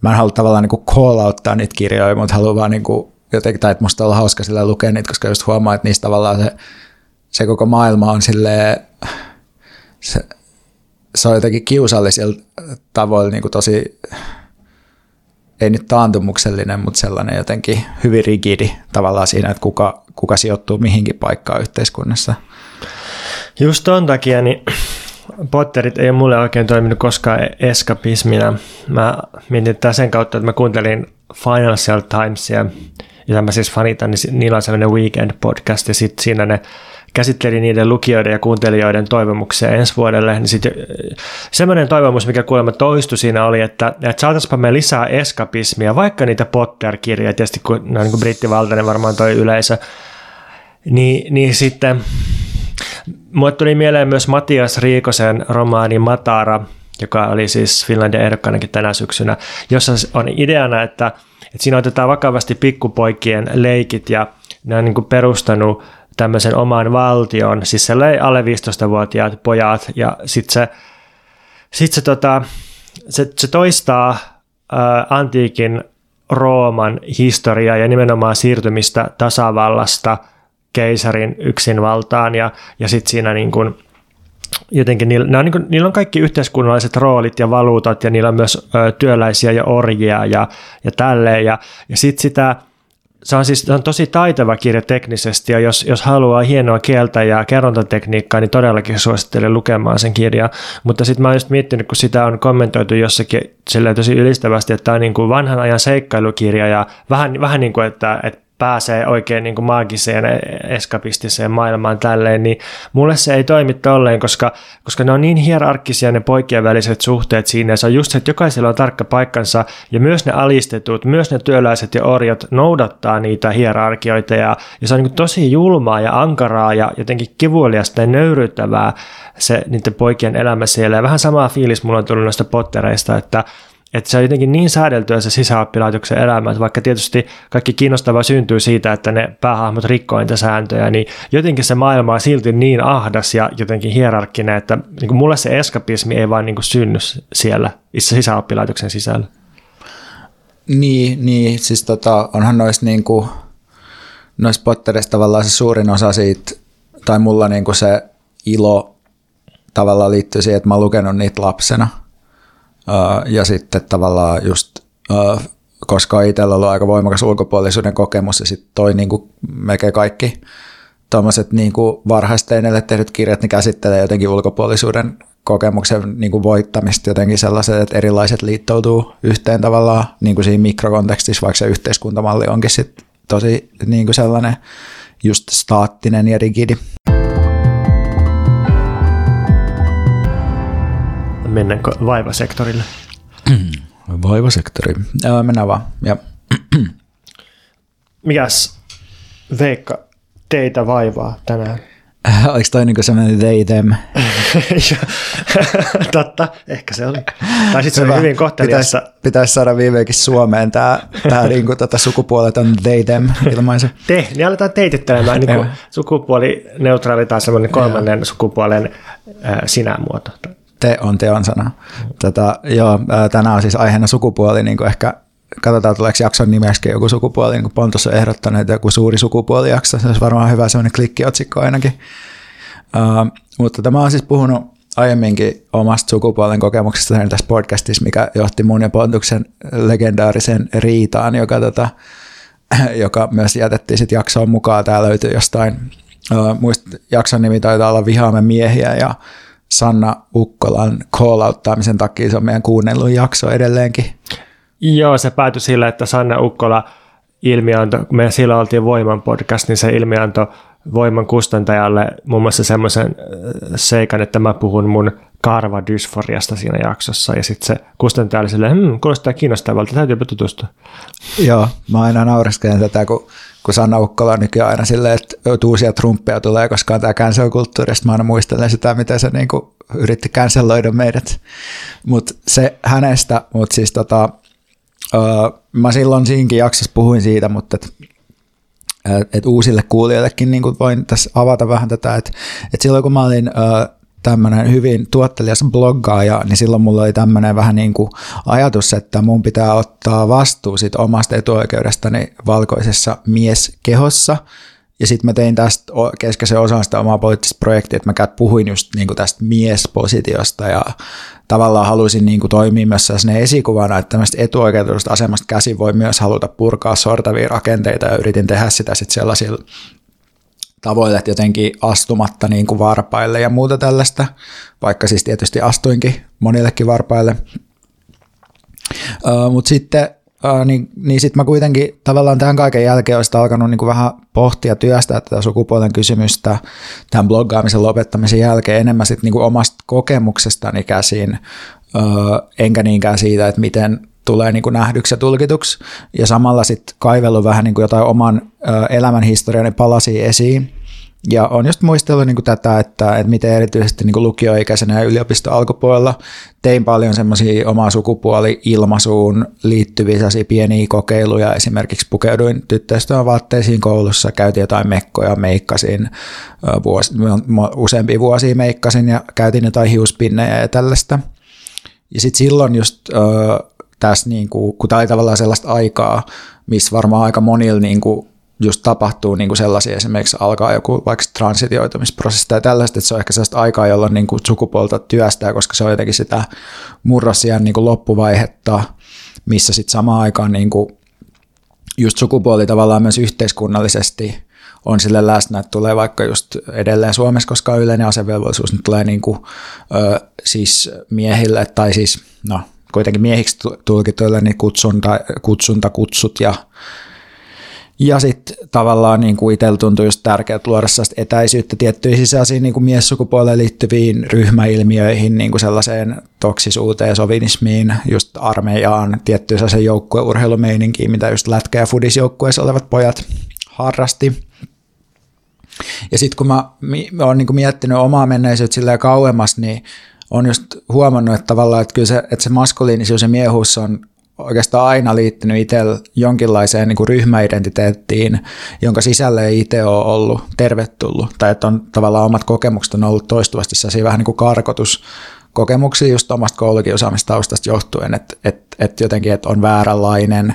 mä en halua tavallaan niin kuin call outtaa niitä kirjoja, mutta haluan vaan niin kuin, jotenkin, tai että musta on hauska sillä lukea niitä, koska just huomaa, että niistä tavallaan se, se koko maailma on silleen, se, se on jotenkin kiusallisilla tavoilla niin kuin tosi, ei nyt taantumuksellinen, mutta sellainen jotenkin hyvin rigidi tavallaan siinä, että kuka, kuka sijoittuu mihinkin paikkaan yhteiskunnassa. Just ton takia niin Potterit ei ole mulle oikein toiminut koskaan eskapismina. Mä mietin että sen kautta, että mä kuuntelin Financial Timesia, jota mä siis fanitan, niin niillä on sellainen weekend podcast ja sitten siinä ne käsitteli niiden lukijoiden ja kuuntelijoiden toivomuksia ensi vuodelle, niin sitten semmoinen toivomus, mikä kuulemma toistui siinä oli, että, että saataisiinpa me lisää eskapismia, vaikka niitä Potter-kirjoja, tietysti kun ne on niin brittivaltainen varmaan toi yleisö, niin, niin sitten mulle tuli mieleen myös Matias Riikosen romaani Matara, joka oli siis Finlandia ehdokkaanakin tänä syksynä, jossa on ideana, että, että siinä otetaan vakavasti pikkupoikien leikit ja ne on niin kuin perustanut tämmöisen oman valtion, siis sellainen alle 15-vuotiaat pojat, ja sitten se, sit se, tota, se, se toistaa ää, antiikin Rooman historiaa ja nimenomaan siirtymistä tasavallasta keisarin yksinvaltaan, ja, ja sitten siinä niin kuin, jotenkin niillä, on, niin kuin, niillä on kaikki yhteiskunnalliset roolit ja valuutat, ja niillä on myös ö, työläisiä ja orjia ja, ja tälleen, ja, ja sitten sitä se on siis se on tosi taitava kirja teknisesti, ja jos, jos haluaa hienoa kieltä ja kerrontatekniikkaa, niin todellakin suosittelen lukemaan sen kirjan. Mutta sitten mä oon just miettinyt, kun sitä on kommentoitu jossakin tosi ylistävästi, että tämä on niin kuin vanhan ajan seikkailukirja, ja vähän, vähän niin kuin, että, että pääsee oikein niin kuin maagiseen eskapistiseen maailmaan tälleen, niin mulle se ei toimi tolleen, koska, koska ne on niin hierarkkisia ne poikien väliset suhteet siinä, ja se on just se, että jokaisella on tarkka paikkansa, ja myös ne alistetut, myös ne työläiset ja orjat noudattaa niitä hierarkioita, ja, ja se on niin kuin tosi julmaa ja ankaraa ja jotenkin kivuliasta ja nöyryyttävää se niiden poikien elämä siellä, ja vähän samaa fiilis mulla on tullut noista pottereista, että että se on jotenkin niin säädeltyä se sisäoppilaitoksen elämä, että vaikka tietysti kaikki kiinnostavaa syntyy siitä, että ne päähahmot rikkoo niitä sääntöjä, niin jotenkin se maailma on silti niin ahdas ja jotenkin hierarkkinen, että niin kuin mulle se eskapismi ei vaan niin kuin synny siellä itse sisäoppilaitoksen sisällä. Niin, niin siis tota, onhan noissa niin kuin, noissa Potterissa tavallaan se suurin osa siitä, tai mulla niin kuin se ilo tavallaan liittyy siihen, että mä oon lukenut niitä lapsena – ja sitten tavallaan just, koska itsellä ollut aika voimakas ulkopuolisuuden kokemus ja sitten toi niin kuin melkein kaikki tuommoiset niin varhaisteineille tehdyt kirjat, niin käsittelee jotenkin ulkopuolisuuden kokemuksen niin kuin voittamista jotenkin sellaiset, että erilaiset liittoutuu yhteen tavallaan niin kuin siinä mikrokontekstissa, vaikka se yhteiskuntamalli onkin sit tosi niin kuin sellainen just staattinen ja rigidi. Mennäänkö vaivasektorille? Vaivasektori. Ää, mennään vaan. Ja. Mikäs Veikka teitä vaivaa tänään? Oliko toi niinku semmoinen they them? Totta, ehkä se oli. Tai sitten se oli hyvin kohteliassa. Pitäisi, pitäisi saada viimeinkin Suomeen tämä tää niinku tota sukupuoleton they them ilmaisu. Te, niin aletaan teitittelemään niinku sukupuolineutraali tai semmoinen kolmannen sukupuolen äh, sinä-muoto te on teon sana. Tätä, joo, tänään on siis aiheena sukupuoli, niin kuin ehkä katsotaan tuleeko jakson nimeksi joku sukupuoli, niin kuin Pontus on ehdottanut, että joku suuri sukupuolijakso, se olisi varmaan hyvä semmoinen klikkiotsikko ainakin. Uh, mutta tämä on siis puhunut aiemminkin omasta sukupuolen kokemuksesta tässä podcastissa, mikä johti mun ja Pontuksen legendaariseen riitaan, joka, tota, joka myös jätettiin sitten jaksoon mukaan. Tämä löytyy jostain, uh, muist, jakson nimi taitaa olla Vihaamme miehiä ja Sanna Ukkolan call-outtaamisen takia se on meidän kuunnellun jakso edelleenkin. Joo, se päätyi sillä, että Sanna Ukkola ilmianto, kun me silloin oltiin Voiman podcast, niin se ilmianto Voiman kustantajalle muun muassa semmoisen äh, seikan, että mä puhun mun karvadysforiasta siinä jaksossa, ja sitten se kustantaja oli silleen, hm, kuulostaa kiinnostavalta, täytyypä tutustua. Joo, mä aina naureskelen tätä, kun kun Sanna Ukkola on nykyään aina silleen, että uusia trumppeja tulee, koska on tämä cancel-kulttuuri, mä aina muistelen sitä, miten se niinku yritti canceloida meidät. Mutta se hänestä, mutta siis tota, uh, mä silloin siinkin jaksossa puhuin siitä, mutta et, et uusille kuulijoillekin niin voin tässä avata vähän tätä, että et silloin kun mä olin uh, tämmöinen hyvin tuottelias bloggaaja, niin silloin mulla oli tämmöinen vähän niin kuin ajatus, että mun pitää ottaa vastuu sit omasta etuoikeudestani valkoisessa mieskehossa. Ja sitten mä tein tästä keskeisen osan sitä omaa poliittista projektia, että mä puhuin just niin kuin tästä miespositiosta ja tavallaan halusin niin kuin toimia myös sellaisena esikuvana, että tämmöistä etuoikeutusta asemasta käsin voi myös haluta purkaa sortavia rakenteita ja yritin tehdä sitä sitten sellaisilla tavoille jotenkin astumatta niin kuin varpaille ja muuta tällaista, vaikka siis tietysti astuinkin monillekin varpaille. Uh, Mutta sitten uh, niin, niin sit mä kuitenkin tavallaan tämän kaiken jälkeen olisin alkanut niin kuin vähän pohtia työstää tätä sukupuolen kysymystä tämän bloggaamisen lopettamisen jälkeen enemmän sit niin kuin omasta kokemuksestani käsin, uh, enkä niinkään siitä, että miten tulee niin kuin nähdyksi ja tulkituksi, ja samalla sitten kaivellut vähän niin kuin jotain oman elämän historiani palasi esiin, ja on just muistellut niin kuin tätä, että, että miten erityisesti niin kuin lukioikäisenä ja yliopisto alkupuolella tein paljon semmoisia omaa sukupuoli-ilmaisuun liittyviä pieniä kokeiluja. Esimerkiksi pukeuduin tyttöistön vaatteisiin koulussa, käytiin jotain mekkoja, meikkasin, vuosi, useampia vuosia meikkasin ja käytin jotain hiuspinnejä ja tällaista. Ja sitten silloin just tässä, niin kuin, kun tämä oli tavallaan sellaista aikaa, missä varmaan aika monilla niin kuin, just tapahtuu niin kuin sellaisia, esimerkiksi alkaa joku vaikka transitioitumisprosessi tai tällaista, että se on ehkä sellaista aikaa, jolloin niin kuin sukupuolta työstää, koska se on jotenkin sitä murrosian niin kuin loppuvaihetta, missä sitten samaan aikaan niin kuin just sukupuoli tavallaan myös yhteiskunnallisesti on sille läsnä, että tulee vaikka just edelleen Suomessa, koska yleinen asevelvollisuus, niin tulee niin kuin, ö, siis miehille, tai siis no kuitenkin miehiksi tulkituille niin kutsunta, kutsunta, kutsut ja Ja sitten tavallaan niin kuin itsellä tuntui just tärkeää luoda sellaista etäisyyttä tiettyihin sisäisiin niin kuin miessukupuoleen liittyviin ryhmäilmiöihin, niin kuin sellaiseen toksisuuteen, sovinismiin, just armeijaan, tiettyyn sellaiseen joukkueurheilumeininkiin, mitä just lätkä- ja fudisjoukkueessa olevat pojat harrasti. Ja sitten kun mä, mä oon niin miettinyt omaa menneisyyttä silleen kauemmas, niin on just huomannut, että tavallaan, että kyllä se, että se maskuliinisuus ja miehuus on oikeastaan aina liittynyt itsellä jonkinlaiseen niin kuin ryhmäidentiteettiin, jonka sisälle ei itse ole ollut tervetullut. Tai että on tavallaan omat kokemukset on ollut toistuvasti sellaisia vähän niin kuin karkotuskokemuksia just omasta koulukiusaamistaustasta johtuen, että, että, että jotenkin että on vääränlainen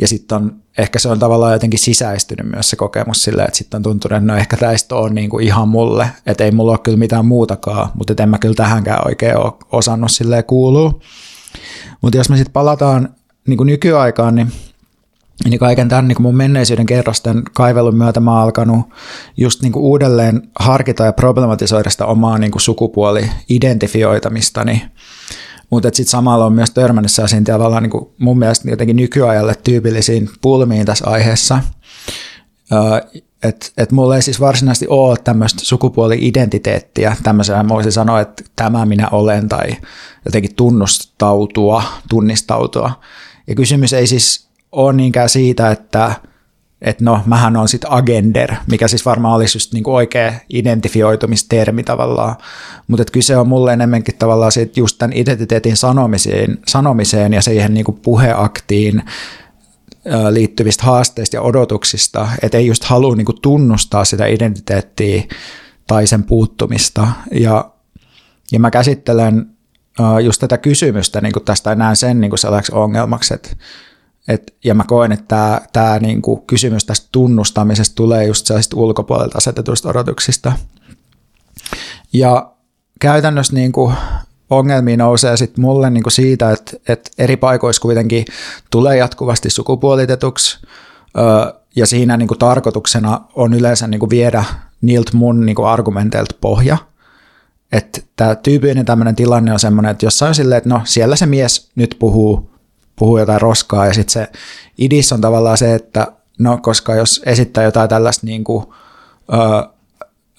ja sitten on, ehkä se on tavallaan jotenkin sisäistynyt myös se kokemus silleen, että sitten on tuntunut, että no ehkä tästä on niin kuin ihan mulle, että ei mulla ole kyllä mitään muutakaan, mutta en mä kyllä tähänkään oikein ole osannut silleen kuulua. Mutta jos me sitten palataan niin kuin nykyaikaan, niin niin kaiken tämän niin mun menneisyyden kerrosten kaivelun myötä mä oon alkanut just niin uudelleen harkita ja problematisoida sitä omaa niin sukupuoli-identifioitamistani. Mutta sitten samalla on myös törmännyt sellaisiin tavallaan niin kuin mun mielestä jotenkin nykyajalle tyypillisiin pulmiin tässä aiheessa. Että et mulla ei siis varsinaisesti ole tämmöistä sukupuoli-identiteettiä, tämmöisenä voisin sanoa, että tämä minä olen tai jotenkin tunnustautua, tunnistautua. Ja kysymys ei siis ole niinkään siitä, että että no, mähän on sitten agender, mikä siis varmaan olisi just niinku oikea identifioitumistermi tavallaan, mutta kyse on mulle enemmänkin tavallaan siitä just tämän identiteetin sanomiseen, sanomiseen ja siihen niinku puheaktiin liittyvistä haasteista ja odotuksista, että ei just halua niinku tunnustaa sitä identiteettiä tai sen puuttumista. Ja, ja mä käsittelen just tätä kysymystä niin tästä ja näen sen niin sellaiseksi ongelmaksi, että et, ja mä koen, että tämä, niin kuin kysymys tästä tunnustamisesta tulee just sellaisista ulkopuolelta asetetuista odotuksista. Ja käytännössä niin kuin ongelmia nousee sitten mulle niin kuin siitä, että, että eri paikoissa kuitenkin tulee jatkuvasti sukupuolitetuksi, ja siinä niin kuin tarkoituksena on yleensä niin kuin viedä niiltä mun niin kuin argumenteilta pohja. Että tämä tyypillinen tämmöinen tilanne on semmoinen, että jossain silleen, että no siellä se mies nyt puhuu puhuu jotain roskaa ja sitten se idis on tavallaan se, että no koska jos esittää jotain tällaista niin kuin, ö,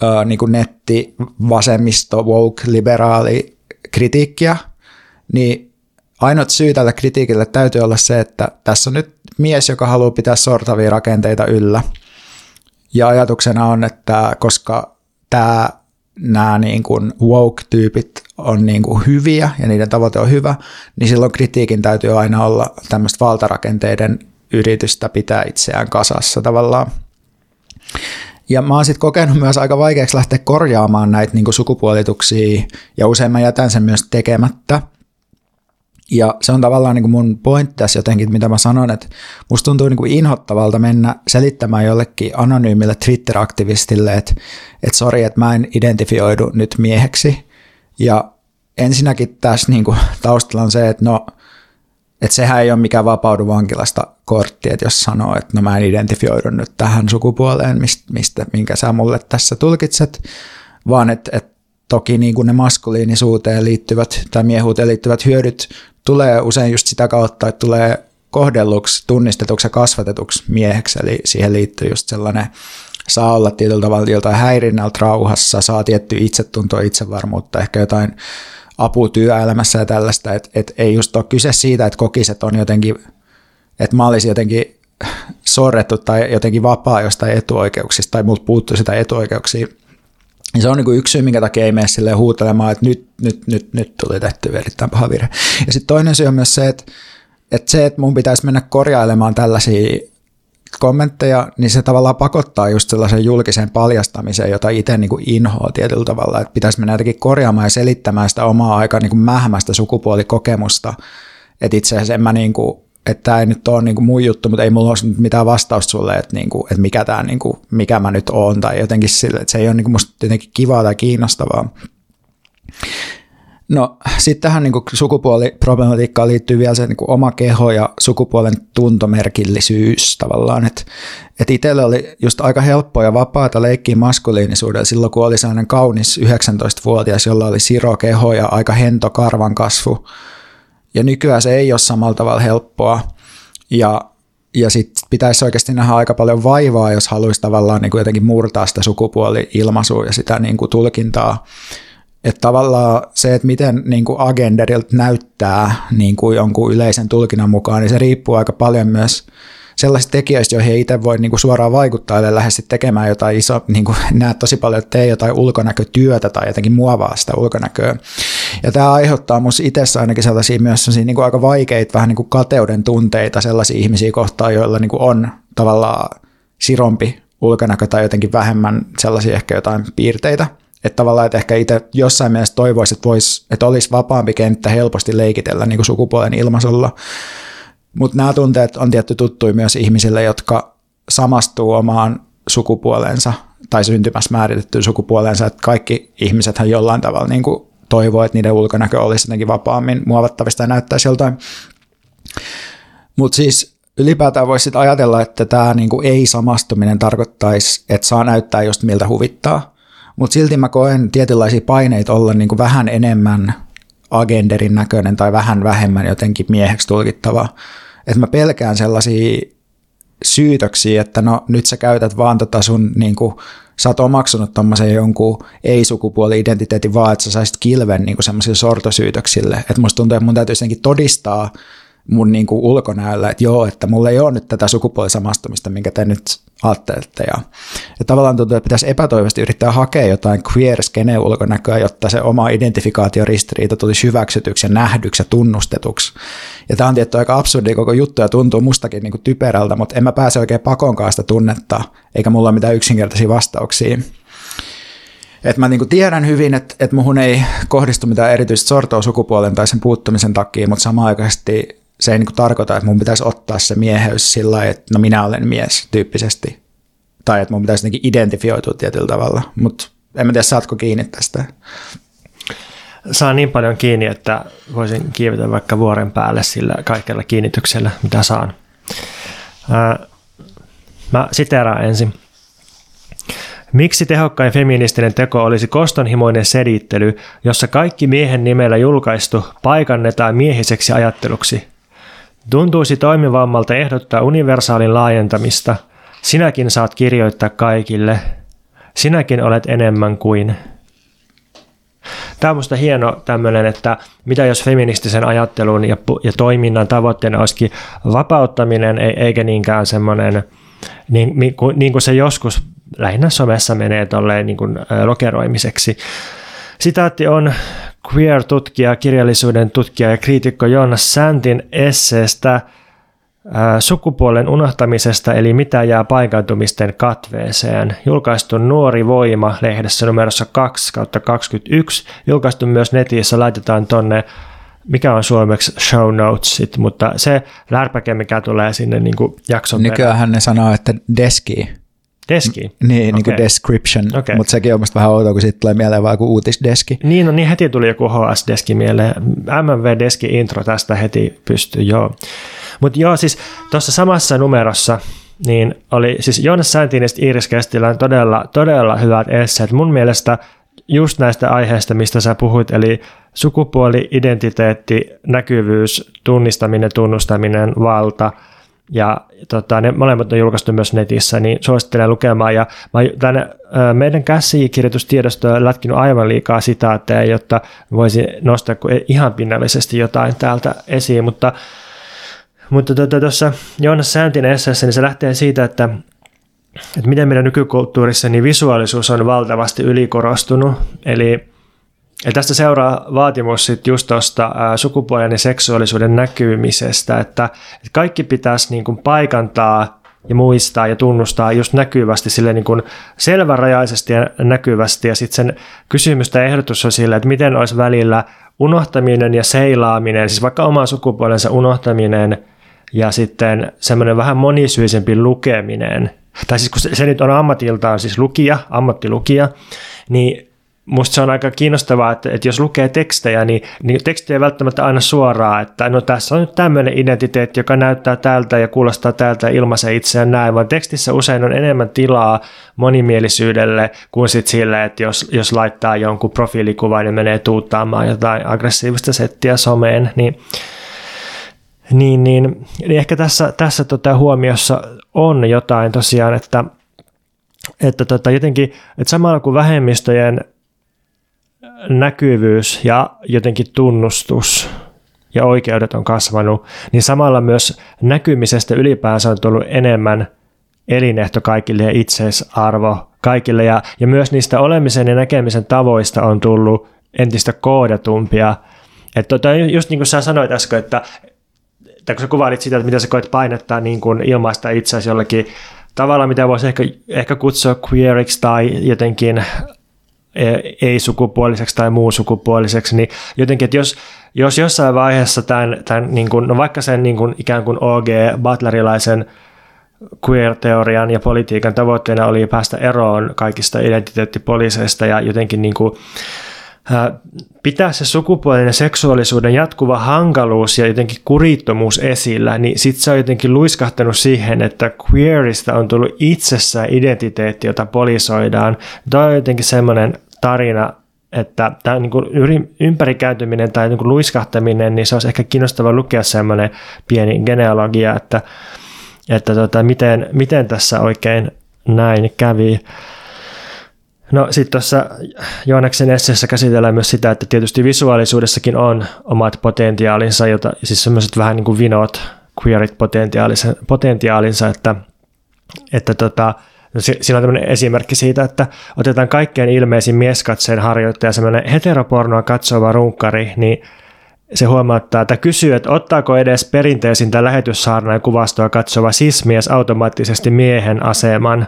ö, niin kuin netti, vasemmisto, woke, liberaali kritiikkiä, niin ainut syy tällä kritiikille täytyy olla se, että tässä on nyt mies, joka haluaa pitää sortavia rakenteita yllä. Ja ajatuksena on, että koska tämä nämä niin kuin woke-tyypit on niin kuin hyviä ja niiden tavoite on hyvä, niin silloin kritiikin täytyy aina olla tämmöistä valtarakenteiden yritystä pitää itseään kasassa tavallaan. Ja mä oon sitten kokenut myös aika vaikeaksi lähteä korjaamaan näitä niin kuin sukupuolituksia, ja usein mä jätän sen myös tekemättä. Ja se on tavallaan niin kuin mun pointti tässä jotenkin, mitä mä sanon, että musta tuntuu niin kuin inhottavalta mennä selittämään jollekin anonyymille Twitter-aktivistille, että, että sori, että mä en identifioidu nyt mieheksi. Ja ensinnäkin tässä niin kuin taustalla on se, että no, että sehän ei ole mikään vapaudu vankilasta kortti, että jos sanoo, että no mä en identifioidu nyt tähän sukupuoleen, mistä, mistä minkä sä mulle tässä tulkitset, vaan että, että toki niin kuin ne maskuliinisuuteen liittyvät tai miehuuteen liittyvät hyödyt tulee usein just sitä kautta, että tulee kohdelluksi, tunnistetuksi ja kasvatetuksi mieheksi, eli siihen liittyy just sellainen saa olla tietyllä tavalla jotain häirinnältä rauhassa, saa tietty itsetuntoa, itsevarmuutta, ehkä jotain apua työelämässä ja tällaista, että et ei just ole kyse siitä, että kokiset on jotenkin, että mä olisin jotenkin sorrettu tai jotenkin vapaa jostain etuoikeuksista tai multa puuttuu sitä etuoikeuksia, niin se on niin yksi syy, minkä takia ei mene silleen huutelemaan, että nyt, nyt, nyt, nyt tuli tehty erittäin paha virhe. Ja sitten toinen syy on myös se, että, että se, että mun pitäisi mennä korjailemaan tällaisia kommentteja, niin se tavallaan pakottaa just sellaisen julkiseen paljastamiseen, jota itse niin kuin inhoaa tietyllä tavalla, että pitäisi mennä jotenkin korjaamaan ja selittämään sitä omaa aika niin kuin mähmästä sukupuolikokemusta, että itse asiassa en mä niin kuin että tämä ei nyt ole niin mun juttu, mutta ei mulla ole mitään vastausta sulle, että, niin kuin, että mikä, tämä, niin kuin, mikä mä nyt oon, tai jotenkin sille, että se ei ole niin musta jotenkin kivaa tai kiinnostavaa. No sitten tähän niin sukupuoliproblematiikkaan liittyy vielä se niin kuin oma keho ja sukupuolen tuntomerkillisyys tavallaan, että et itselle oli just aika helppoa ja vapaata leikkiä maskuliinisuudella silloin, kun oli sellainen kaunis 19-vuotias, jolla oli siro keho ja aika hento karvan kasvu, ja nykyään se ei ole samalla tavalla helppoa. Ja, ja sitten pitäisi oikeasti nähdä aika paljon vaivaa, jos haluaisi tavallaan niin kuin jotenkin murtaa sitä sukupuoli-ilmaisua ja sitä niin kuin tulkintaa. Että tavallaan se, että miten niin kuin agenderilta näyttää niin kuin jonkun yleisen tulkinnan mukaan, niin se riippuu aika paljon myös sellaisista tekijöistä, joihin ei itse voi niin kuin suoraan vaikuttaa, eli lähde tekemään jotain iso, niin kuin näet tosi paljon, että tee jotain ulkonäkötyötä tai jotenkin muovaa sitä ulkonäköä. Ja tämä aiheuttaa minussa itsessä ainakin sellaisia myös sellaisia niin kuin aika vaikeita, vähän niin kuin kateuden tunteita sellaisia ihmisiä kohtaan, joilla niin kuin on tavallaan sirompi ulkonäkö tai jotenkin vähemmän sellaisia ehkä jotain piirteitä. Että tavallaan, että ehkä itse jossain mielessä toivoisi, että, vois, että olisi vapaampi kenttä helposti leikitellä niin kuin sukupuolen ilmaisulla. Mutta nämä tunteet on tietty tuttuja myös ihmisille, jotka samastuu omaan sukupuolensa tai syntymässä määritettyyn sukupuolensa, että kaikki ihmisethän jollain tavalla niin kuin toivoo, että niiden ulkonäkö olisi jotenkin vapaammin muovattavista ja näyttäisi joltain. Mutta siis ylipäätään voisi ajatella, että tämä niinku ei-samastuminen tarkoittaisi, että saa näyttää just miltä huvittaa. Mutta silti mä koen tietynlaisia paineita olla niinku vähän enemmän agenderin näköinen tai vähän vähemmän jotenkin mieheksi tulkittava. Että mä pelkään sellaisia syytöksiä, että no nyt sä käytät vaan tota sun niinku sä oot omaksunut tommosen jonkun ei-sukupuoli-identiteetin vaan, että sä saisit kilven niin semmoisille sortosyytöksille. Että musta tuntuu, että mun täytyy jotenkin todistaa mun niin kuin ulkonäöllä, että joo, että mulla ei ole nyt tätä sukupuolisamastumista, minkä te nyt ajattelette. Ja, ja tavallaan tuntuu, että pitäisi epätoivoisesti yrittää hakea jotain queer skene ulkonäköä, jotta se oma identifikaatioristiriita tulisi hyväksytyksi ja nähdyksi ja tunnustetuksi. Ja tämä on tietty aika absurdi koko juttu ja tuntuu mustakin niin kuin typerältä, mutta en mä pääse oikein pakonkaan sitä tunnetta, eikä mulla ole mitään yksinkertaisia vastauksia. Et mä niinku tiedän hyvin, että et muhun ei kohdistu mitään erityistä sortoa sukupuolen tai sen puuttumisen takia, mutta samaaikaisesti se ei niin kuin tarkoita, että mun pitäisi ottaa se mieheys sillä lailla, että no minä olen mies tyyppisesti. Tai että mun pitäisi jotenkin identifioitua tietyllä tavalla. Mutta en mä tiedä, saatko kiinni tästä? Saan niin paljon kiinni, että voisin kiivetä vaikka vuoren päälle sillä kaikella kiinnityksellä, mitä saan. Mä siteeraan ensin. Miksi tehokkain feministinen teko olisi kostonhimoinen sedittely, jossa kaikki miehen nimellä julkaistu paikannetaan miehiseksi ajatteluksi? Tuntuisi toimivammalta ehdottaa universaalin laajentamista. Sinäkin saat kirjoittaa kaikille. Sinäkin olet enemmän kuin. Tämä on minusta hieno tämmöinen, että mitä jos feministisen ajattelun ja, ja toiminnan tavoitteena olisikin vapauttaminen, eikä niinkään semmoinen, niin, niin, kuin, niin kuin se joskus lähinnä somessa menee tolleen niin kuin, lokeroimiseksi. Sitaatti on queer-tutkija, kirjallisuuden tutkija ja kriitikko Jonas Säntin esseestä sukupuolen unohtamisesta eli mitä jää paikantumisten katveeseen. Julkaistu Nuori Voima lehdessä numerossa 2 kautta 21. Julkaistu myös netissä, laitetaan tonne mikä on suomeksi show notesit, mutta se lärpäke, mikä tulee sinne niin jakson Nykyään ne sanoo, että deski Deski? Niin, okay. niin kuin description, okay. mutta sekin on vähän outoa, kun siitä tulee mieleen vaan joku uutisdeski. Niin, no niin heti tuli joku HS-deski mieleen. MMV-deski intro tästä heti pystyy, joo. Mutta joo, siis tuossa samassa numerossa niin oli siis Joonas Säntin ja Iiris Kestilän todella, todella hyvät esseet. Mun mielestä just näistä aiheista, mistä sä puhuit, eli sukupuoli, identiteetti, näkyvyys, tunnistaminen, tunnustaminen, valta – ja tota, ne molemmat on julkaistu myös netissä, niin suosittelen lukemaan. Ja mä tänne, meidän käsikirjoitustiedosto on lätkinyt aivan liikaa sitaatteja, jotta voisin nostaa ihan pinnallisesti jotain täältä esiin, mutta mutta tuossa tota, Joonas Sääntin esseessä, niin se lähtee siitä, että, että miten meidän nykykulttuurissa niin visuaalisuus on valtavasti ylikorostunut. Eli ja tästä seuraa vaatimus sit just tuosta sukupuolen ja seksuaalisuuden näkymisestä, että, että kaikki pitäisi niin kuin paikantaa ja muistaa ja tunnustaa just näkyvästi, sille niin kuin selvärajaisesti ja näkyvästi. Ja sitten sen kysymys tai ehdotus on sille, että miten olisi välillä unohtaminen ja seilaaminen, siis vaikka oman sukupuolensa unohtaminen ja sitten semmoinen vähän monisyisempi lukeminen, tai siis kun se, se nyt on ammatiltaan siis lukija, ammattilukija, niin musta se on aika kiinnostavaa, että, että jos lukee tekstejä, niin, niin teksti ei välttämättä aina suoraan, että no tässä on nyt tämmöinen identiteetti, joka näyttää tältä ja kuulostaa tältä ja ilmaisee itseään näin, vaan tekstissä usein on enemmän tilaa monimielisyydelle kuin sitten sille, että jos, jos laittaa jonkun profiilikuvan ja menee tuuttaamaan jotain aggressiivista settiä someen, niin niin, niin, niin ehkä tässä, tässä tota huomiossa on jotain tosiaan, että, että tota, jotenkin, että samalla kuin vähemmistöjen näkyvyys ja jotenkin tunnustus ja oikeudet on kasvanut, niin samalla myös näkymisestä ylipäänsä on tullut enemmän elinehto kaikille ja itseisarvo kaikille. Ja, ja myös niistä olemisen ja näkemisen tavoista on tullut entistä koodatumpia. Että tota, just niin kuin sä sanoit äsken, että, että kun sä kuvailit sitä, että mitä sä koet painottaa niin kuin ilmaista itseäsi jollakin tavalla, mitä voisi ehkä, ehkä kutsua queeriksi tai jotenkin ei-sukupuoliseksi tai muu sukupuoliseksi, niin jotenkin, että jos, jos jossain vaiheessa tämän, tämän niin kuin, no vaikka sen niin kuin, ikään kuin OG Butlerilaisen queer-teorian ja politiikan tavoitteena oli päästä eroon kaikista identiteettipoliiseista ja jotenkin niin kuin, pitää se sukupuolen ja seksuaalisuuden jatkuva hankaluus ja jotenkin kurittomuus esillä, niin sitten se on jotenkin luiskahtanut siihen, että queerista on tullut itsessään identiteetti, jota polisoidaan. Tämä on jotenkin semmoinen tarina, että tämä niin ympärikäytyminen tai niin kuin luiskahtaminen, niin se olisi ehkä kiinnostava lukea semmoinen pieni genealogia, että, että tota, miten, miten tässä oikein näin kävi. No sitten tuossa Joonaksen esseessä käsitellään myös sitä, että tietysti visuaalisuudessakin on omat potentiaalinsa, jota, siis semmoiset vähän niin kuin vinot, queerit potentiaalinsa, potentiaalinsa että, että tota, siinä on tämmöinen esimerkki siitä, että otetaan kaikkein ilmeisin mieskatseen harjoittaja, semmoinen heteropornoa katsova runkkari, niin se huomauttaa, että kysyy, että ottaako edes perinteisintä lähetyssaarnaa kuvastoa katsova sismies automaattisesti miehen aseman.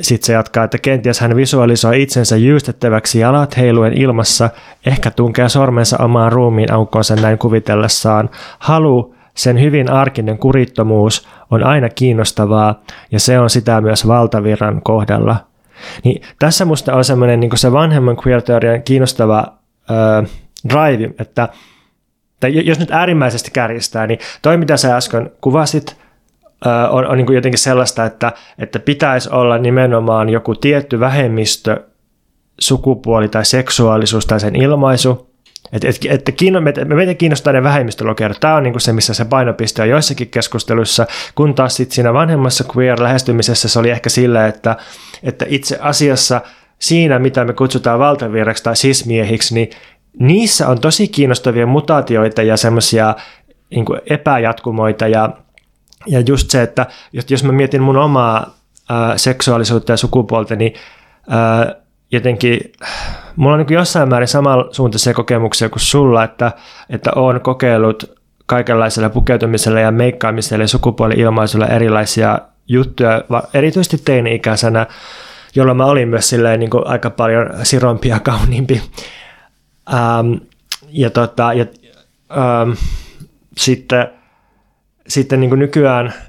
Sitten se jatkaa, että kenties hän visualisoi itsensä jyystettäväksi jalat heiluen ilmassa, ehkä tunkee sormensa omaan ruumiin aukkoonsa näin kuvitellessaan. Halu sen hyvin arkinen kurittomuus on aina kiinnostavaa ja se on sitä myös valtavirran kohdalla. Niin tässä musta on semmoinen niin se vanhemman queer-teorian kiinnostava äh, drive, että tai jos nyt äärimmäisesti kärjistää, niin toi mitä sä äsken kuvasit, on, on niin jotenkin sellaista, että, että pitäisi olla nimenomaan joku tietty vähemmistö, sukupuoli tai seksuaalisuus tai sen ilmaisu, et, et, et, me, meitä kiinnostaa ne vähemmistölokerat. Tämä on niin se, missä se painopiste on joissakin keskusteluissa, kun taas sit siinä vanhemmassa queer-lähestymisessä se oli ehkä sillä, että, että itse asiassa siinä, mitä me kutsutaan valtavirraksi tai sismiehiksi, niin niissä on tosi kiinnostavia mutaatioita ja semmoisia niin epäjatkumoita ja, ja just se, että jos mä mietin mun omaa ää, seksuaalisuutta ja sukupuolta, niin ää, jotenkin mulla on niin jossain määrin samansuuntaisia kokemuksia kuin sulla, että, että olen kokeillut kaikenlaisella pukeutumisella ja meikkaamisella ja sukupuoli-ilmaisulla erilaisia juttuja, erityisesti teini-ikäisenä, jolloin mä olin myös silleen niin aika paljon sirompi ja kauniimpi. Ähm, ja tota, ja, ähm, sitten, sitten niin nykyään –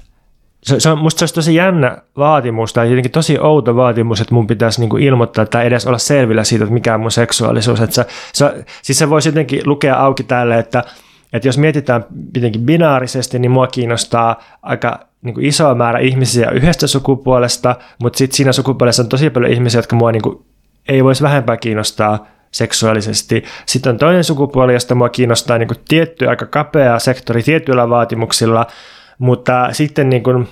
se, se on, musta se olisi tosi jännä vaatimus tai jotenkin tosi outo vaatimus, että mun pitäisi niinku ilmoittaa tai edes olla selvillä siitä, että mikä on mun seksuaalisuus. Että se, se, siis se voisi jotenkin lukea auki tälle, että, että jos mietitään jotenkin binaarisesti, niin mua kiinnostaa aika niin kuin iso määrä ihmisiä yhdestä sukupuolesta, mutta sitten siinä sukupuolessa on tosi paljon ihmisiä, jotka mua niin kuin, ei voisi vähempää kiinnostaa seksuaalisesti. Sitten on toinen sukupuoli, josta mua kiinnostaa niin kuin tietty aika kapea sektori tietyillä vaatimuksilla, mutta sitten niin kuin,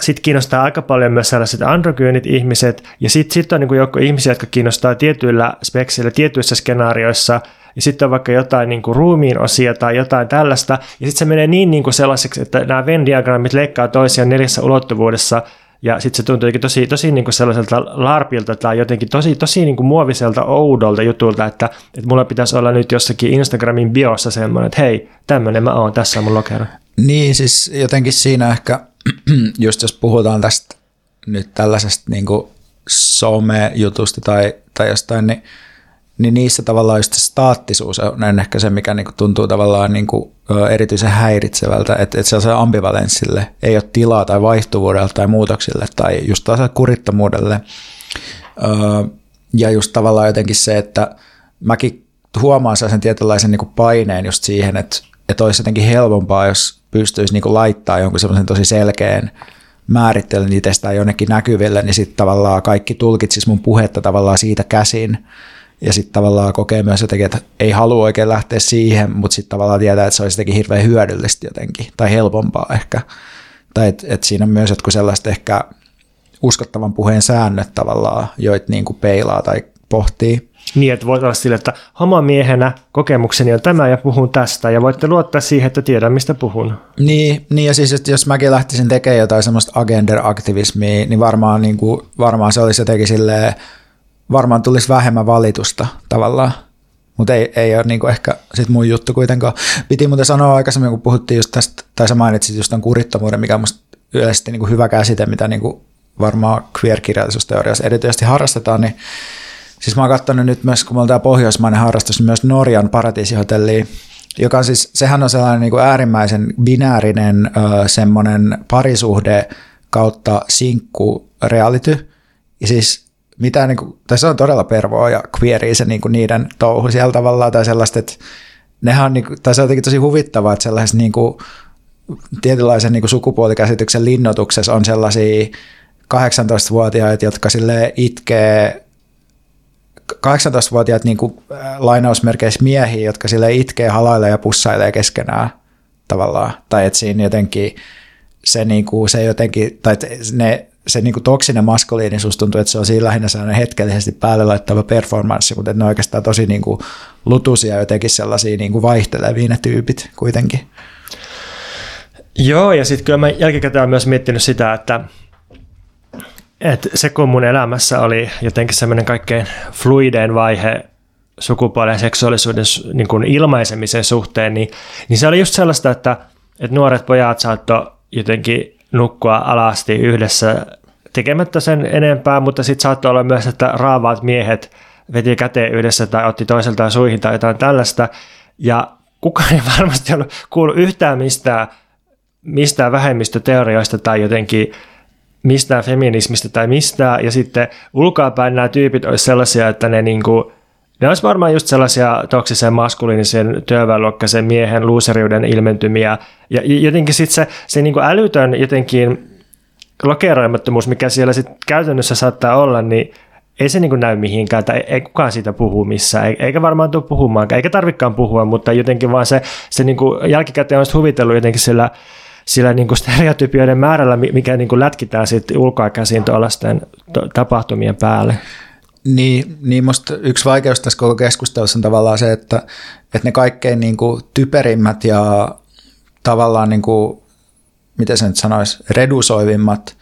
sit kiinnostaa aika paljon myös sellaiset androgyynit ihmiset, ja sitten sit on niin kuin joukko ihmisiä, jotka kiinnostaa tietyillä speksillä, tietyissä skenaarioissa, ja sitten on vaikka jotain niin kuin ruumiin osia tai jotain tällaista, ja sitten se menee niin, niin kuin sellaiseksi, että nämä Venn-diagrammit leikkaa toisiaan neljässä ulottuvuudessa, ja sitten se tuntuu tosi, tosi niin kuin sellaiselta larpilta tai jotenkin tosi, tosi niin kuin muoviselta oudolta jutulta, että, että mulla pitäisi olla nyt jossakin Instagramin biossa semmoinen, että hei, tämmöinen mä oon, tässä on mun lokero. Niin, siis jotenkin siinä ehkä, just jos puhutaan tästä nyt tällaisesta niin some-jutusta tai, tai jostain, niin, niin niissä tavallaan just staattisuus on ehkä se, mikä niin tuntuu tavallaan niin kuin erityisen häiritsevältä, että, että se ambivalenssille ei ole tilaa tai vaihtuvuudelle tai muutoksille tai just taas kurittomuudelle. Ja just tavallaan jotenkin se, että mäkin huomaan sen tietynlaisen niin paineen just siihen, että, että olisi jotenkin helpompaa, jos pystyisi niin laittaa jonkun semmoisen tosi selkeän määrittelyn itsestään jonnekin näkyville, niin sitten tavallaan kaikki tulkitsis mun puhetta tavallaan siitä käsin. Ja sitten tavallaan kokee myös jotenkin, että ei halua oikein lähteä siihen, mutta sitten tavallaan tietää, että se olisi jotenkin hirveän hyödyllistä jotenkin, tai helpompaa ehkä. Tai että et siinä on myös jotkut sellaiset ehkä uskottavan puheen säännöt tavallaan, joita niin peilaa tai pohtii. Niin, että voit olla sille, että homomiehenä kokemukseni on tämä ja puhun tästä ja voitte luottaa siihen, että tiedän mistä puhun. Niin, niin ja siis että jos mäkin lähtisin tekemään jotain semmoista agender-aktivismia, niin varmaan, niin kuin, varmaan se olisi jotenkin silleen, varmaan tulisi vähemmän valitusta tavallaan. Mutta ei, ei ole niinku ehkä sit mun juttu kuitenkaan. Piti muuten sanoa aikaisemmin, kun puhuttiin just tästä, tai sä mainitsit just tämän kurittomuuden, mikä on musta yleisesti niinku hyvä käsite, mitä niinku varmaan queer-kirjallisuusteoriassa erityisesti harrastetaan, niin siis mä oon katsonut nyt myös, kun me tämä pohjoismainen harrastus, niin myös Norjan paratiisihotelli, joka on siis, sehän on sellainen niin kuin äärimmäisen binäärinen semmoinen parisuhde kautta sinkku reality. Ja siis mitä, niin kuin, tai se on todella pervoa ja queeria se niin kuin niiden touhu siellä tavallaan tai sellaista, että nehän on, niin kuin, tai se on jotenkin tosi huvittavaa, että sellaisessa niin kuin, tietynlaisen niin kuin sukupuolikäsityksen linnoituksessa on sellaisia 18-vuotiaita, jotka sille itkee 18-vuotiaat niin kuin, äh, lainausmerkeissä miehiä, jotka sille itkee, halailee ja pussailee keskenään tavallaan. Tai että siinä jotenkin se, niin kuin, se jotenkin, tai ne, se niin kuin toksinen maskuliinisuus tuntuu, että se on siinä lähinnä sellainen hetkellisesti päälle laittava performanssi, mutta ne on oikeastaan tosi niin kuin lutuisia jotenkin sellaisia niin kuin vaihtelevia ne tyypit kuitenkin. Joo, ja sitten kyllä mä jälkikäteen olen myös miettinyt sitä, että et se kun mun elämässä oli jotenkin semmoinen kaikkein fluidein vaihe sukupuolen ja seksuaalisuuden niin kuin ilmaisemisen suhteen, niin, niin se oli just sellaista, että, että nuoret pojat saattoi jotenkin nukkua alasti yhdessä tekemättä sen enempää, mutta sitten saattoi olla myös, että raavaat miehet veti käteen yhdessä tai otti toiseltaan suihin tai jotain tällaista. Ja kukaan ei varmasti ollut kuullut yhtään mistään, mistään vähemmistöteorioista tai jotenkin mistään feminismistä tai mistään, ja sitten ulkoapäin nämä tyypit olisi sellaisia, että ne niinku, ne olisi varmaan just sellaisia toksisen maskuliinisen työväenluokkaisen miehen luuseriuden ilmentymiä, ja jotenkin sitten se, se niinku älytön jotenkin lokeroimattomuus, mikä siellä sitten käytännössä saattaa olla, niin ei se niin näy mihinkään, tai ei kukaan siitä puhu missään, eikä varmaan tule puhumaan, eikä tarvikaan puhua, mutta jotenkin vaan se, se niin jälkikäteen on huvitellut jotenkin sillä sillä niin kuin stereotypioiden määrällä, mikä niin kuin lätkitään sitten ulkoa käsin tuollaisten tapahtumien päälle. Niin, niin musta yksi vaikeus tässä koko keskustelussa on tavallaan se, että, että ne kaikkein niin kuin typerimmät ja tavallaan, niin kuin, miten se nyt sanoisi, redusoivimmat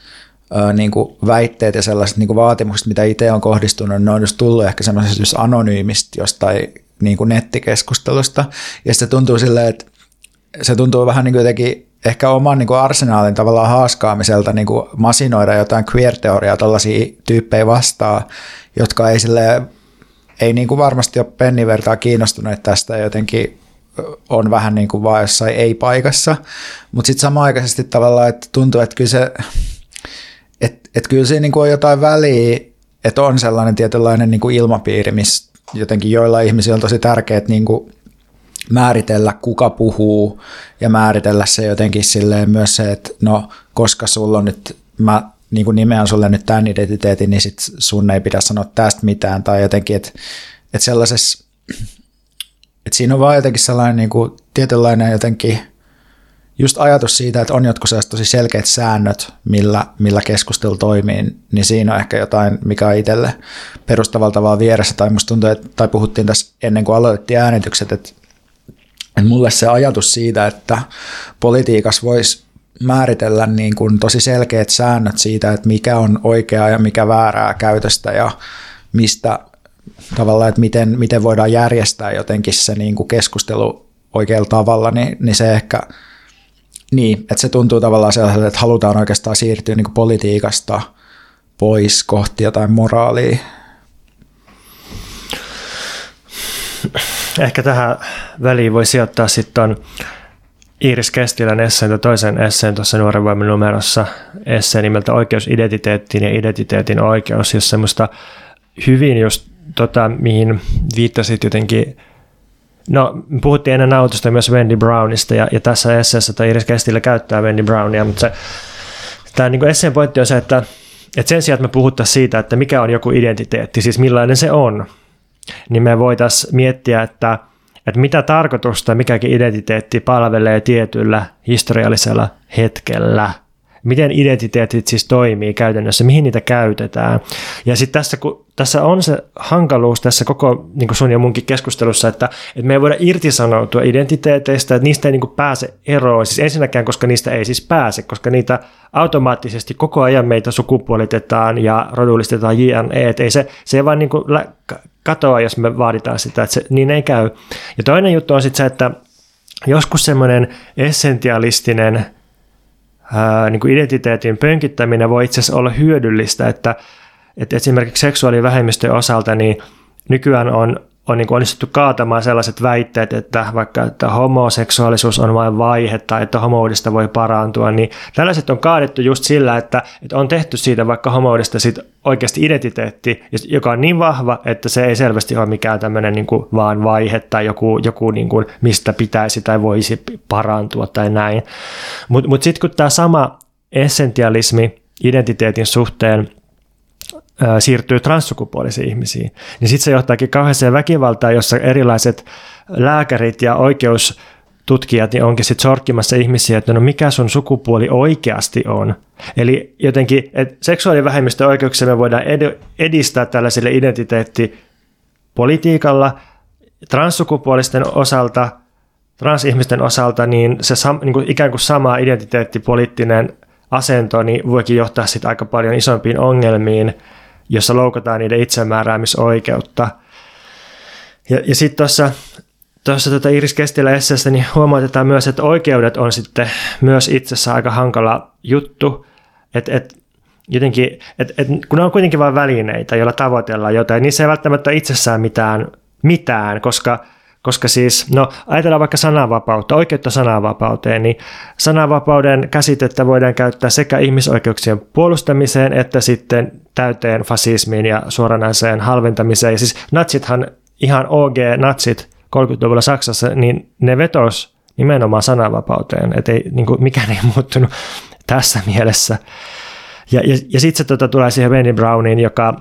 niin kuin väitteet ja sellaiset niin kuin vaatimukset, mitä itse on kohdistunut, ne on just tullut ehkä semmoisesta anonyymistä jostain niin kuin nettikeskustelusta. Ja se tuntuu silleen, että se tuntuu vähän niin kuin jotenkin ehkä oman niin kuin arsenaalin tavallaan haaskaamiselta niin kuin masinoida jotain queer-teoriaa tällaisia tyyppejä vastaan, jotka ei sille ei niin kuin varmasti ole pennivertaa kiinnostuneet tästä jotenkin on vähän niin kuin vaan jossain ei-paikassa, mutta sitten samaaikaisesti tavallaan, että tuntuu, että kyllä se, että, että kyllä siinä niin kuin on jotain väliä, että on sellainen tietynlainen niin kuin ilmapiiri, missä jotenkin joilla ihmisillä on tosi tärkeää niin kuin määritellä, kuka puhuu ja määritellä se jotenkin silleen myös se, että no, koska sulla on nyt, mä niin kuin nimeän sulle nyt tämän identiteetin, niin sit sun ei pidä sanoa tästä mitään tai jotenkin, että, että sellaisessa, että siinä on vaan jotenkin sellainen niin kuin tietynlainen jotenkin just ajatus siitä, että on jotkut sellaiset tosi selkeät säännöt, millä, millä keskustelu toimii, niin siinä on ehkä jotain, mikä on itselle perustavalta vaan vieressä, tai musta tuntuu, että, tai puhuttiin tässä ennen kuin aloitettiin äänitykset, että et mulle se ajatus siitä, että politiikassa voisi määritellä niin kuin tosi selkeät säännöt siitä, että mikä on oikeaa ja mikä väärää käytöstä ja mistä tavallaan, että miten, miten voidaan järjestää jotenkin se niin kuin keskustelu oikealla tavalla, niin, niin se ehkä, niin, että se tuntuu tavallaan sellaiselta, että halutaan oikeastaan siirtyä niin kuin politiikasta pois kohti jotain moraalia Ehkä tähän väliin voi sijoittaa sitten Iiris Kestilän esseen toisen esseen tuossa Nuoren voiman numerossa. Esseen nimeltä Oikeus identiteettiin ja identiteetin oikeus, jos semmoista hyvin just tota, mihin viittasit jotenkin No, puhuttiin ennen autosta myös Wendy Brownista, ja, ja tässä esseessä tai Iris Kestilä käyttää Wendy Brownia, mutta se, tämä niin esseen pointti on se, että, että sen sijaan, että me puhuttaisiin siitä, että mikä on joku identiteetti, siis millainen se on, niin me voitaisiin miettiä, että, että mitä tarkoitusta mikäkin identiteetti palvelee tietyllä historiallisella hetkellä. miten identiteetit siis toimii käytännössä, mihin niitä käytetään. Ja sitten tässä, tässä on se hankaluus tässä koko niin sun ja munkin keskustelussa, että, että me ei voida irtisanoutua identiteeteistä, että niistä ei niin pääse eroon. Siis ensinnäkään, koska niistä ei siis pääse, koska niitä automaattisesti koko ajan meitä sukupuolitetaan ja rodullistetaan JNE, että ei se, se ei vaan niin katoa, jos me vaaditaan sitä, että se, niin ei käy. Ja toinen juttu on sitten se, että joskus semmoinen essentialistinen ää, niin kuin identiteetin pönkittäminen voi itse asiassa olla hyödyllistä, että, että esimerkiksi seksuaalivähemmistöjen osalta niin nykyään on on niin onnistuttu kaatamaan sellaiset väitteet, että vaikka että homoseksuaalisuus on vain vaihe tai että homoudista voi parantua, niin tällaiset on kaadettu just sillä, että, että on tehty siitä vaikka homoudista sit oikeasti identiteetti, joka on niin vahva, että se ei selvästi ole mikään tämmöinen niin vaan vaihe tai joku, joku niin kuin, mistä pitäisi tai voisi parantua tai näin. Mutta mut sitten kun tämä sama essentialismi identiteetin suhteen – siirtyy transsukupuolisiin ihmisiin, niin sitten se johtaakin kauheeseen väkivaltaan, jossa erilaiset lääkärit ja oikeustutkijat niin onkin sitten sorkkimassa ihmisiä, että no mikä sun sukupuoli oikeasti on. Eli jotenkin, että seksuaalivähemmistön oikeuksia me voidaan edistää tällaisille identiteettipolitiikalla, transsukupuolisten osalta, transihmisten osalta, niin se sam, niin kuin ikään kuin sama identiteettipoliittinen asento niin voikin johtaa sitten aika paljon isompiin ongelmiin, jossa loukataan niiden itsemääräämisoikeutta. Ja, ja sitten tuossa tuossa tuota Iris Kestilä esseessä niin huomautetaan myös, että oikeudet on sitten myös itsessä aika hankala juttu, että et, jotenkin, et, et, kun ne on kuitenkin vain välineitä, joilla tavoitellaan jotain, niin se ei välttämättä itsessään mitään, mitään koska koska siis, no ajatellaan vaikka sananvapautta, oikeutta sananvapauteen, niin sananvapauden käsitettä voidaan käyttää sekä ihmisoikeuksien puolustamiseen että sitten täyteen fasismiin ja suoranaiseen halventamiseen. Ja siis natsithan, ihan OG-natsit 30-luvulla Saksassa, niin ne vetos nimenomaan sananvapauteen, että ei, niin kuin, mikään ei muuttunut tässä mielessä. Ja, ja, ja sitten se tota, tulee siihen Benny Browniin, joka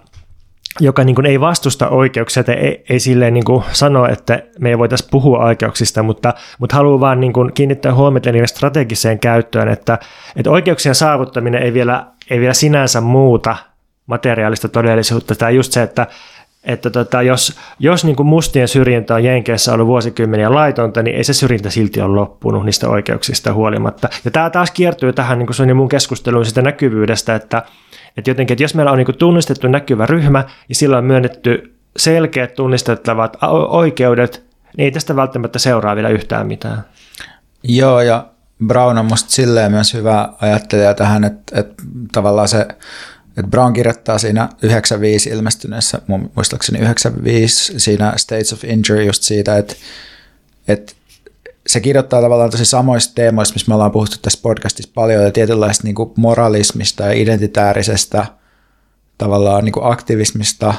joka niin kuin ei vastusta oikeuksia, että ei, ei silleen niin kuin sano, että me ei voitaisiin puhua oikeuksista, mutta, mutta haluaa vaan niin kuin kiinnittää huomiota niiden strategiseen käyttöön, että, että oikeuksien saavuttaminen ei vielä, ei vielä sinänsä muuta materiaalista todellisuutta. Tai just se, että, että tota, jos, jos niin kuin mustien syrjintä on Jenkeissä ollut vuosikymmeniä laitonta, niin ei se syrjintä silti ole loppunut niistä oikeuksista huolimatta. Ja tämä taas kiertyy tähän niin kuin sun ja mun keskusteluun sitä näkyvyydestä, että, että jotenkin, että jos meillä on niin tunnistettu näkyvä ryhmä ja sillä on myönnetty selkeät tunnistettavat oikeudet, niin ei tästä välttämättä seuraa vielä yhtään mitään. Joo, ja Brown on musta silleen myös hyvä ajattelija tähän, että, että tavallaan se, että Brown kirjoittaa siinä 95 ilmestyneessä, muistaakseni 95 siinä States of Injury just siitä, että, että se kirjoittaa tavallaan tosi samoista teemoista, missä me ollaan puhuttu tässä podcastissa paljon, ja tietynlaista niin moralismista ja identitäärisestä tavallaan niin aktivismista,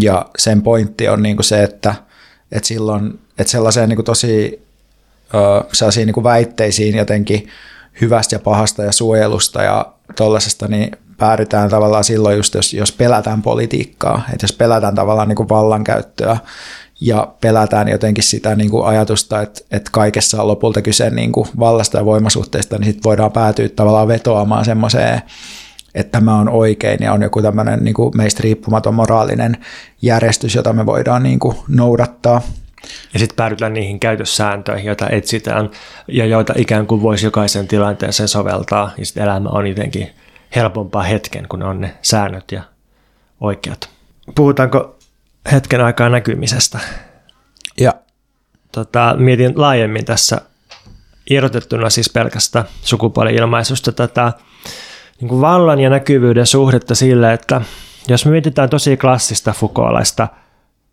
ja sen pointti on niin se, että, että silloin, että sellaiseen niin tosi sellaisiin niin väitteisiin jotenkin hyvästä ja pahasta ja suojelusta ja tuollaisesta, niin päädytään tavallaan silloin just, jos, jos pelätään politiikkaa, että jos pelätään tavallaan niin kuin vallankäyttöä ja pelätään jotenkin sitä niin kuin ajatusta, että, että kaikessa on lopulta kyse niin kuin vallasta ja voimasuhteista, niin sitten voidaan päätyä tavallaan vetoamaan semmoiseen, että tämä on oikein ja on joku tämmöinen niin kuin meistä riippumaton moraalinen järjestys, jota me voidaan niin kuin noudattaa. Ja sitten päädytään niihin käytössääntöihin, joita etsitään ja joita ikään kuin voisi jokaisen tilanteeseen soveltaa. Ja sitten elämä on jotenkin helpompaa hetken, kun on ne säännöt ja oikeat. Puhutaanko hetken aikaa näkymisestä. Ja. Tota, mietin laajemmin tässä irrotettuna siis pelkästä sukupuoli-ilmaisusta tätä niin kuin vallan ja näkyvyyden suhdetta sille, että jos me mietitään tosi klassista Foucaultlaista,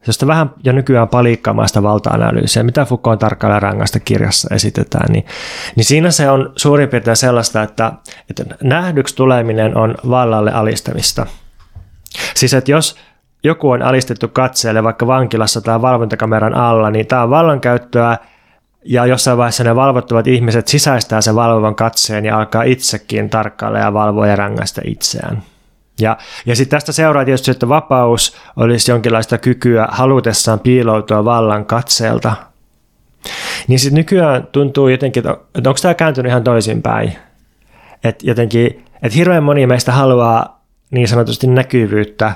josta vähän jo nykyään paliikkaamaista valta-analyysiä, mitä Foucault tarkkailla rangasta kirjassa esitetään, niin, niin siinä se on suurin piirtein sellaista, että, että nähdyksi tuleminen on vallalle alistamista. Siis että jos joku on alistettu katseelle vaikka vankilassa tai valvontakameran alla, niin tämä on vallankäyttöä ja jossain vaiheessa ne valvottavat ihmiset sisäistää sen valvovan katseen ja alkaa itsekin tarkkailla ja valvoa ja rangaista itseään. Ja, ja sitten tästä seuraa tietysti, että vapaus olisi jonkinlaista kykyä halutessaan piiloutua vallan katseelta. Niin sitten nykyään tuntuu jotenkin, että onko tämä kääntynyt ihan toisinpäin. että jotenkin, että hirveän moni meistä haluaa niin sanotusti näkyvyyttä,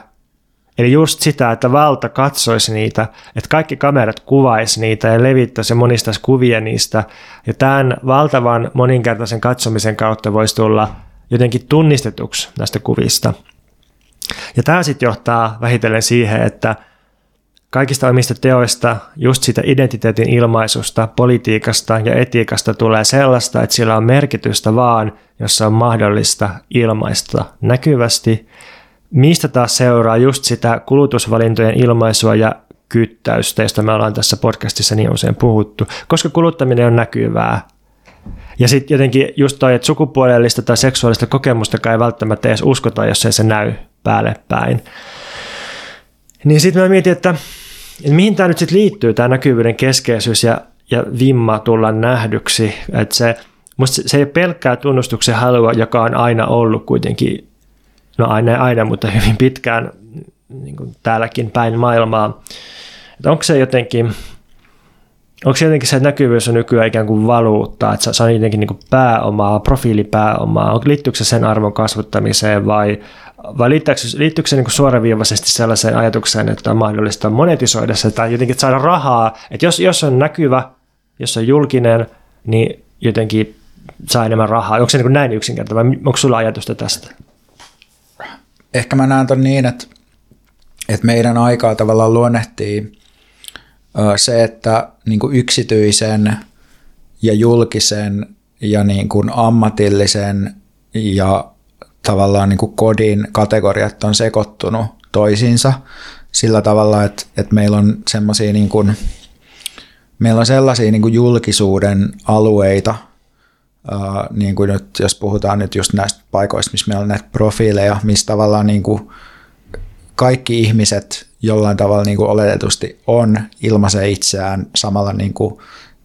eli just sitä, että valta katsoisi niitä, että kaikki kamerat kuvaisi niitä ja levittäisi ja monistaisi kuvia niistä, ja tämän valtavan moninkertaisen katsomisen kautta voisi tulla jotenkin tunnistetuksi näistä kuvista. Ja tämä sitten johtaa vähitellen siihen, että kaikista omista teoista, just siitä identiteetin ilmaisusta, politiikasta ja etiikasta tulee sellaista, että sillä on merkitystä vaan, jossa on mahdollista ilmaista näkyvästi, mistä taas seuraa just sitä kulutusvalintojen ilmaisua ja kyttäystä, josta me ollaan tässä podcastissa niin usein puhuttu, koska kuluttaminen on näkyvää. Ja sitten jotenkin just toi, että sukupuolellista tai seksuaalista kokemusta ei välttämättä edes uskota, jos ei se näy päälle päin. Niin sitten mä mietin, että, että mihin tämä nyt sitten liittyy, tämä näkyvyyden keskeisyys ja, ja vimma tulla nähdyksi. Että se, se ei ole pelkkää tunnustuksen halua, joka on aina ollut kuitenkin, no aina aina, mutta hyvin pitkään niin kuin täälläkin päin maailmaa. Että onko se jotenkin, onko se jotenkin se näkyvyys on nykyään ikään kuin valuutta, että se on jotenkin niin kuin pääomaa, profiilipääomaa, liittyykö se sen arvon kasvattamiseen vai vai liittyykö, liittyykö se niin suoraviivaisesti sellaiseen ajatukseen, että on mahdollista monetisoida se tai jotenkin saada rahaa, että jos, jos on näkyvä, jos on julkinen, niin jotenkin saa enemmän rahaa. Onko se niin näin yksinkertainen vai onko sulla ajatusta tästä? Ehkä mä näen ton niin, että, että meidän aikaa tavallaan luonnehtii se, että niin kuin yksityisen ja julkisen ja niin kuin ammatillisen ja tavallaan niin kuin kodin kategoriat on sekoittunut toisiinsa sillä tavalla, että, että meillä on semmoisia niin kuin, meillä on sellaisia niin kuin julkisuuden alueita, Uh, niin kuin nyt, jos puhutaan nyt just näistä paikoista, missä meillä on näitä profiileja, missä tavallaan niin kuin kaikki ihmiset jollain tavalla niin kuin oletetusti on, ilmaisee itseään, samalla niin kuin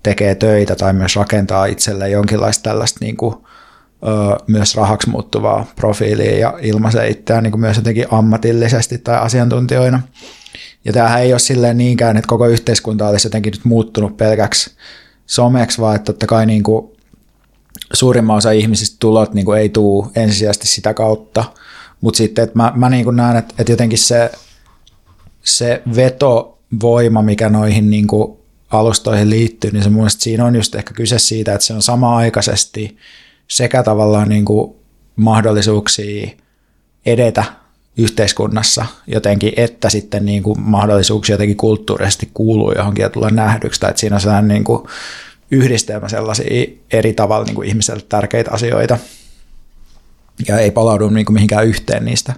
tekee töitä tai myös rakentaa itselleen jonkinlaista tällaista niin kuin myös rahaksi muuttuvaa profiilia ja ilmaisee itseään niin kuin myös jotenkin ammatillisesti tai asiantuntijoina. Ja tämähän ei ole silleen niinkään, että koko yhteiskunta olisi jotenkin nyt muuttunut pelkäksi someksi, vaan että totta kai niin kuin suurimman osa ihmisistä tulot niin kuin ei tule ensisijaisesti sitä kautta. Mutta sitten että mä, mä niin kuin näen, että, että jotenkin se, se vetovoima, mikä noihin niin kuin alustoihin liittyy, niin se mun siinä on just ehkä kyse siitä, että se on sama-aikaisesti – sekä tavallaan niin kuin mahdollisuuksia edetä yhteiskunnassa jotenkin, että sitten niin kuin mahdollisuuksia jotenkin kulttuurisesti kuuluu johonkin ja tulla nähdyksi, tai että siinä on sellainen niin kuin yhdistelmä sellaisia eri tavalla niin kuin ihmiselle tärkeitä asioita, ja ei palaudu niin kuin mihinkään yhteen niistä.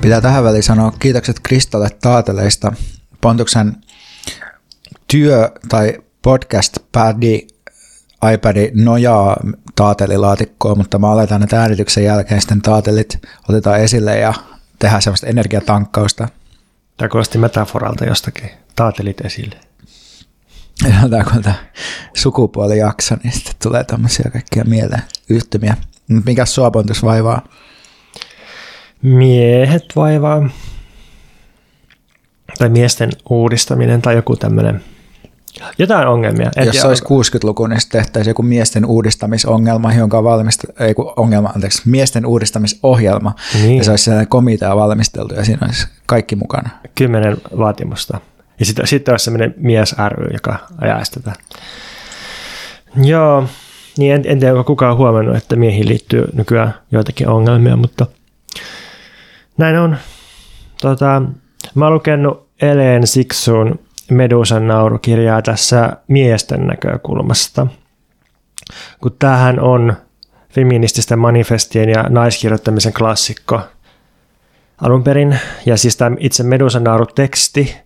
Pitää tähän väliin sanoa kiitokset Kristalle Taateleista. Pontuksen työ tai podcast-padi iPad nojaa taatelilaatikkoon, mutta mä aletaan että äänityksen jälkeen sitten taatelit otetaan esille ja tehdään sellaista energiatankkausta. Tämä kuulosti metaforalta jostakin. Taatelit esille. Tämä kun tämä sukupuolijakso, niin sitten tulee tämmöisiä kaikkia mieleen yhtymiä. Mikä sua pontus vaivaa? Miehet vaivaa. Tai miesten uudistaminen tai joku tämmöinen jotain ongelmia. En Jos se olisi 60-luku, niin tehtäisiin joku miesten uudistamisongelma, jonka on valmist... ei kun ongelma, anteeksi, miesten uudistamisohjelma. Niin. Ja se olisi sellainen komitea valmisteltu ja siinä olisi kaikki mukana. Kymmenen vaatimusta. Ja sitten, sitten olisi sellainen mies ry, joka ajaisi tätä. Joo, niin en, en tiedä, onko kukaan huomannut, että miehiin liittyy nykyään joitakin ongelmia, mutta näin on. Tota, mä oon lukenut Eleen Siksun Medusan naurukirjaa tässä miesten näkökulmasta. Kun tämähän on feminististen manifestien ja naiskirjoittamisen klassikko alun perin. Ja siis tämä itse Medusan nauru-teksti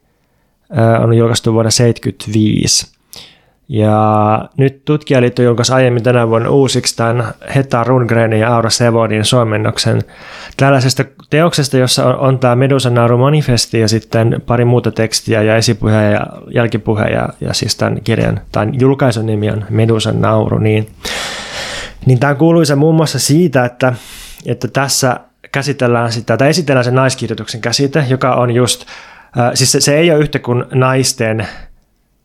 on julkaistu vuonna 1975. Ja nyt tutkijaliitto julkaisi aiemmin tänä vuonna uusiksi tämän Heta Rundgrenin ja Aura Sevodin suomennoksen. Tällaisesta teoksesta, jossa on, on tämä Medusan nauru manifesti ja sitten pari muuta tekstiä ja esipuhe ja jälkipuhe ja, ja siis tämän kirjan, tämän julkaisun nimi on Medusan nauru, niin, niin tämä kuuluisa muun muassa siitä, että, että tässä käsitellään sitä, tai esitellään sen naiskirjoituksen käsite, joka on just, äh, siis se, se ei ole yhtä kuin naisten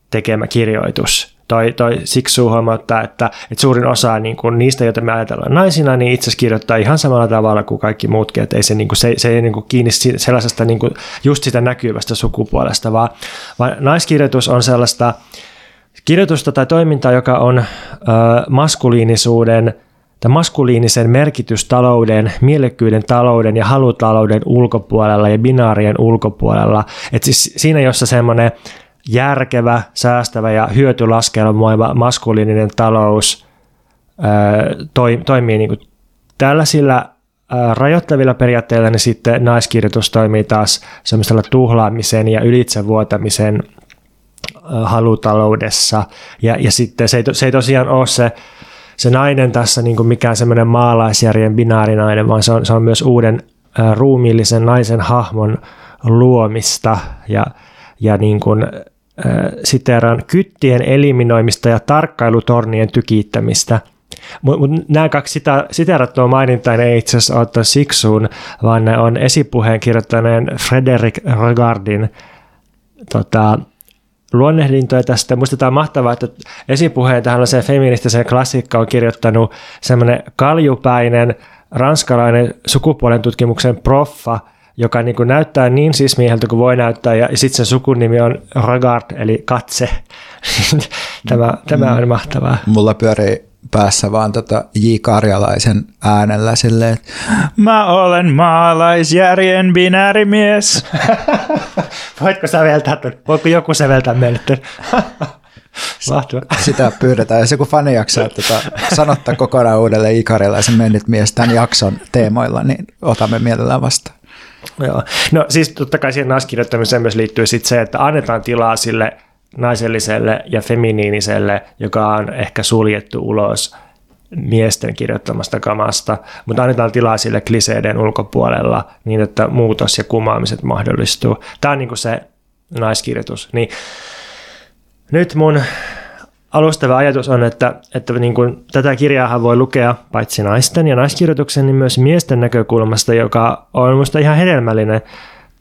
tekemä kirjoitus, toi, toi Siksu huomauttaa, että, että suurin osa niin kuin niistä, joita me ajatellaan naisina, niin itse asiassa kirjoittaa ihan samalla tavalla kuin kaikki muutkin, että ei se, niin kuin, se, se ei niin kuin kiinni sellaisesta niin kuin just sitä näkyvästä sukupuolesta, vaan, vaan naiskirjoitus on sellaista kirjoitusta tai toimintaa, joka on ö, maskuliinisuuden tai maskuliinisen merkitystalouden, mielekkyyden talouden ja halutalouden ulkopuolella ja binaarien ulkopuolella. Et siis siinä, jossa semmoinen järkevä, säästävä ja hyötylaskelmoiva maskuliininen talous toi, toimii niin kuin tällaisilla rajoittavilla periaatteilla, niin sitten naiskirjoitus toimii taas semmoisella tuhlaamisen ja ylitsevuotamisen halutaloudessa. Ja, ja sitten se ei, se ei tosiaan ole se, se nainen tässä niin kuin mikään semmoinen maalaisjärjen binaarinainen, vaan se on, se on myös uuden ruumiillisen naisen hahmon luomista ja, ja niin kuin, siteeraan kyttien eliminoimista ja tarkkailutornien tykittämistä. Mutta mut nämä kaksi sitä, siteerattua mainintaa ei itse asiassa ottaa siksuun, vaan ne on esipuheen kirjoittaneen Frederick Regardin tota, luonnehdintoja tästä. Muistetaan mahtavaa, että esipuheen tähän feministiseen klassikkaan on kirjoittanut semmoinen kaljupäinen ranskalainen sukupuolen tutkimuksen proffa – joka niin kuin näyttää niin siis mieheltä kuin voi näyttää, ja sitten sen sukunimi on Regard, eli katse. tämä, tämä on mahtavaa. Mulla pyörii päässä vaan tota J. Karjalaisen äänellä silleen, että mä olen maalaisjärjen binäärimies. Voitko säveltää tuon? Voiko joku säveltää meille Sitä pyydetään. Jos joku fani jaksaa tota, sanottaa kokonaan uudelleen Ikarilaisen mennyt mies tämän jakson teemoilla, niin otamme mielellään vastaan. Joo. No siis totta kai siihen naiskirjoittamiseen myös liittyy sit se, että annetaan tilaa sille naiselliselle ja feminiiniselle, joka on ehkä suljettu ulos miesten kirjoittamasta kamasta, mutta annetaan tilaa sille kliseiden ulkopuolella niin, että muutos ja kumaamiset mahdollistuu. Tämä on niin kuin se naiskirjoitus. Niin nyt mun alustava ajatus on, että, että niin kuin tätä kirjaa voi lukea paitsi naisten ja naiskirjoituksen, niin myös miesten näkökulmasta, joka on minusta ihan hedelmällinen.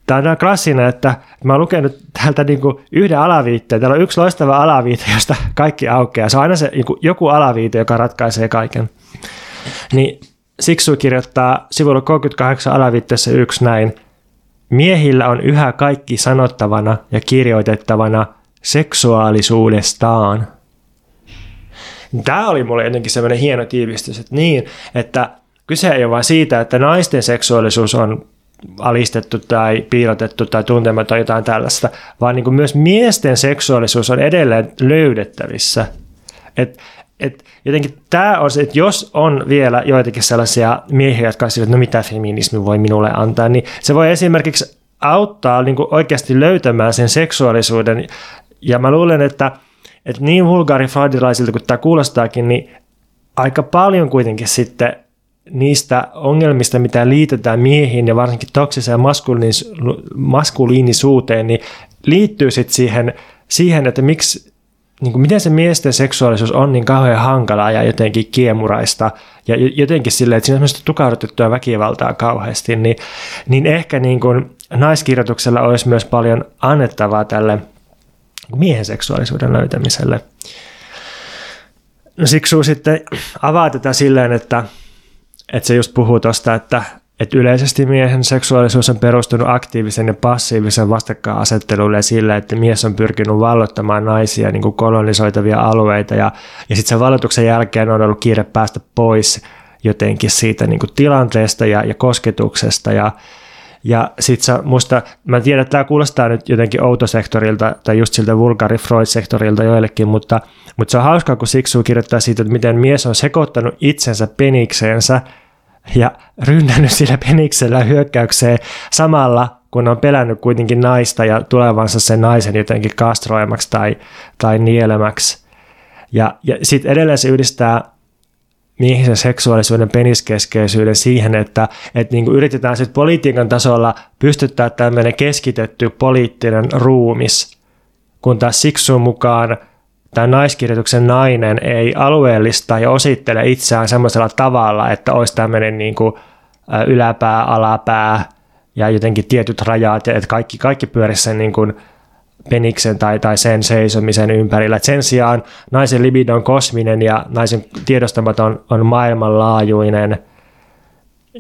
Tämä on klassinen, että mä oon lukenut täältä niin kuin yhden alaviitteen. Täällä on yksi loistava alaviite, josta kaikki aukeaa. Se on aina se niin kuin joku alaviite, joka ratkaisee kaiken. Niin Siksu kirjoittaa sivulla 38 alaviitteessä yksi näin. Miehillä on yhä kaikki sanottavana ja kirjoitettavana seksuaalisuudestaan. Tämä oli mulle jotenkin semmoinen hieno tiivistys, että niin, että kyse ei ole vain siitä, että naisten seksuaalisuus on alistettu tai piilotettu tai tuntematon tai jotain tällaista, vaan niin kuin myös miesten seksuaalisuus on edelleen löydettävissä. Et, et jotenkin tämä on se, että jos on vielä joitakin sellaisia miehiä, jotka on että no mitä feminismi voi minulle antaa, niin se voi esimerkiksi auttaa niin kuin oikeasti löytämään sen seksuaalisuuden. Ja mä luulen, että – että niin vulgaarifraudilaisilta kuin tämä kuulostaakin, niin aika paljon kuitenkin sitten niistä ongelmista, mitä liitetään miehiin ja varsinkin toksiseen maskuliinis- maskuliinisuuteen, niin liittyy sitten siihen, siihen, että miksi, niin kuin miten se miesten seksuaalisuus on niin kauhean hankalaa ja jotenkin kiemuraista ja jotenkin silleen, että siinä on tukahdutettua väkivaltaa kauheasti, niin, niin ehkä niin kuin naiskirjoituksella olisi myös paljon annettavaa tälle – miehen seksuaalisuuden löytämiselle. No siksi sitten avaa tätä silleen, että, että se just puhuu tuosta, että, että yleisesti miehen seksuaalisuus on perustunut aktiivisen ja passiivisen vastakkainasettelulle sillä, että mies on pyrkinyt vallottamaan naisia niin kuin kolonisoitavia alueita ja, ja sitten sen vallotuksen jälkeen on ollut kiire päästä pois jotenkin siitä niin kuin tilanteesta ja, ja kosketuksesta ja, ja sit sä musta, mä tiedän, että tämä kuulostaa nyt jotenkin outosektorilta tai just siltä vulgari Freud-sektorilta joillekin, mutta, mutta se on hauskaa, kun Siksu kirjoittaa siitä, että miten mies on sekoittanut itsensä penikseensä ja rynnännyt sillä peniksellä hyökkäykseen samalla, kun on pelännyt kuitenkin naista ja tulevansa sen naisen jotenkin kastroimaksi tai, tai nielemäksi. Ja, ja sitten edelleen se yhdistää miehisen seksuaalisuuden peniskeskeisyyden siihen, että, että niin kuin yritetään sitten politiikan tasolla pystyttää tämmöinen keskitetty poliittinen ruumis, kun taas Siksun mukaan tämä naiskirjoituksen nainen ei alueellista ja osittele itseään semmoisella tavalla, että olisi tämmöinen niin kuin yläpää, alapää ja jotenkin tietyt rajat, että kaikki, kaikki pyörisi sen niin kuin peniksen tai, tai sen seisomisen ympärillä. Sen sijaan naisen libido on kosminen ja naisen tiedostamaton on maailmanlaajuinen.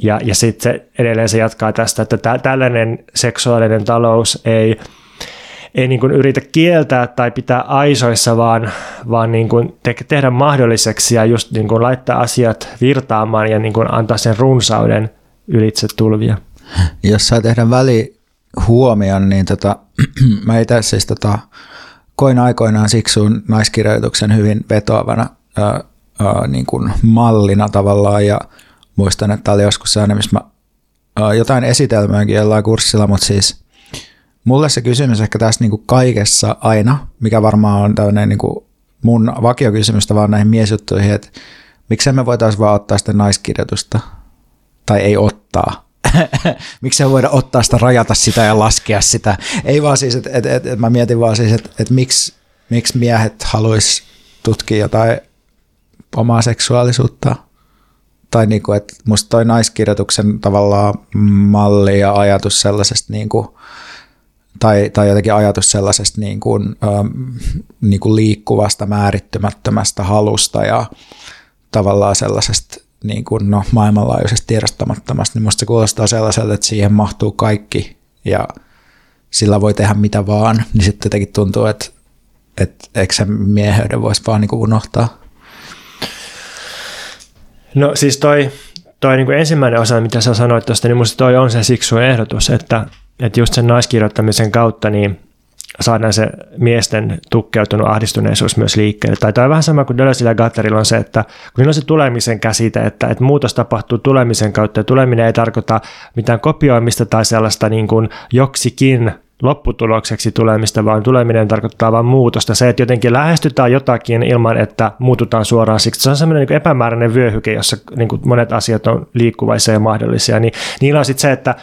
Ja, ja sitten edelleen se jatkaa tästä, että tä, tällainen seksuaalinen talous ei, ei niin kuin yritä kieltää tai pitää aisoissa, vaan, vaan niin kuin te, tehdä mahdolliseksi ja just niin kuin laittaa asiat virtaamaan ja niin kuin antaa sen runsauden ylitse tulvia. Jos saa tehdä välihuomion, niin tota, mä itse siis tota, koin aikoinaan siksuun naiskirjoituksen hyvin vetoavana ää, ää, niin kuin mallina tavallaan ja muistan, että tämä oli joskus sellainen, missä mä ää, jotain esitelmääkin jollain kurssilla, mutta siis mulle se kysymys ehkä tässä niin kuin kaikessa aina, mikä varmaan on tämmöinen niin mun vakiokysymys vaan näihin miesjuttuihin, että miksei me voitaisiin vaan ottaa sitä naiskirjoitusta, tai ei ottaa, miksi ei voida ottaa sitä, rajata sitä ja laskea sitä. Ei vaan siis, että et, et, et mä mietin vaan siis, että et miksi, miksi miehet haluaisi tutkia jotain omaa seksuaalisuutta. Tai niinku, että musta toi naiskirjoituksen tavallaan malli ja ajatus sellaisesta niinku, tai, tai jotenkin ajatus sellaisesta niin kuin, ähm, niin kuin liikkuvasta, määrittymättömästä halusta ja tavallaan sellaisesta niin kuin, no, maailmanlaajuisesti tiedostamattomasta, niin musta se kuulostaa sellaiselta, että siihen mahtuu kaikki ja sillä voi tehdä mitä vaan, niin sitten jotenkin tuntuu, että, että eikö se mieheyden voisi vaan niin kuin unohtaa. No siis toi, toi niin kuin ensimmäinen osa, mitä sä sanoit tuosta, niin musta toi on se siksu ehdotus, että, että just sen naiskirjoittamisen kautta niin saadaan se miesten tukkeutunut ahdistuneisuus myös liikkeelle. Tai tämä on vähän sama kuin Deleuzeilla ja Gatterilla on se, että kun on se tulemisen käsite, että, että muutos tapahtuu tulemisen kautta ja tuleminen ei tarkoita mitään kopioimista tai sellaista niin kuin joksikin lopputulokseksi tulemista, vaan tuleminen tarkoittaa vain muutosta. Se, että jotenkin lähestytään jotakin ilman, että muututaan suoraan siksi. Se on semmoinen niin epämääräinen vyöhyke, jossa niin monet asiat on liikkuvaisia ja mahdollisia. Niin, niillä on sitten se, että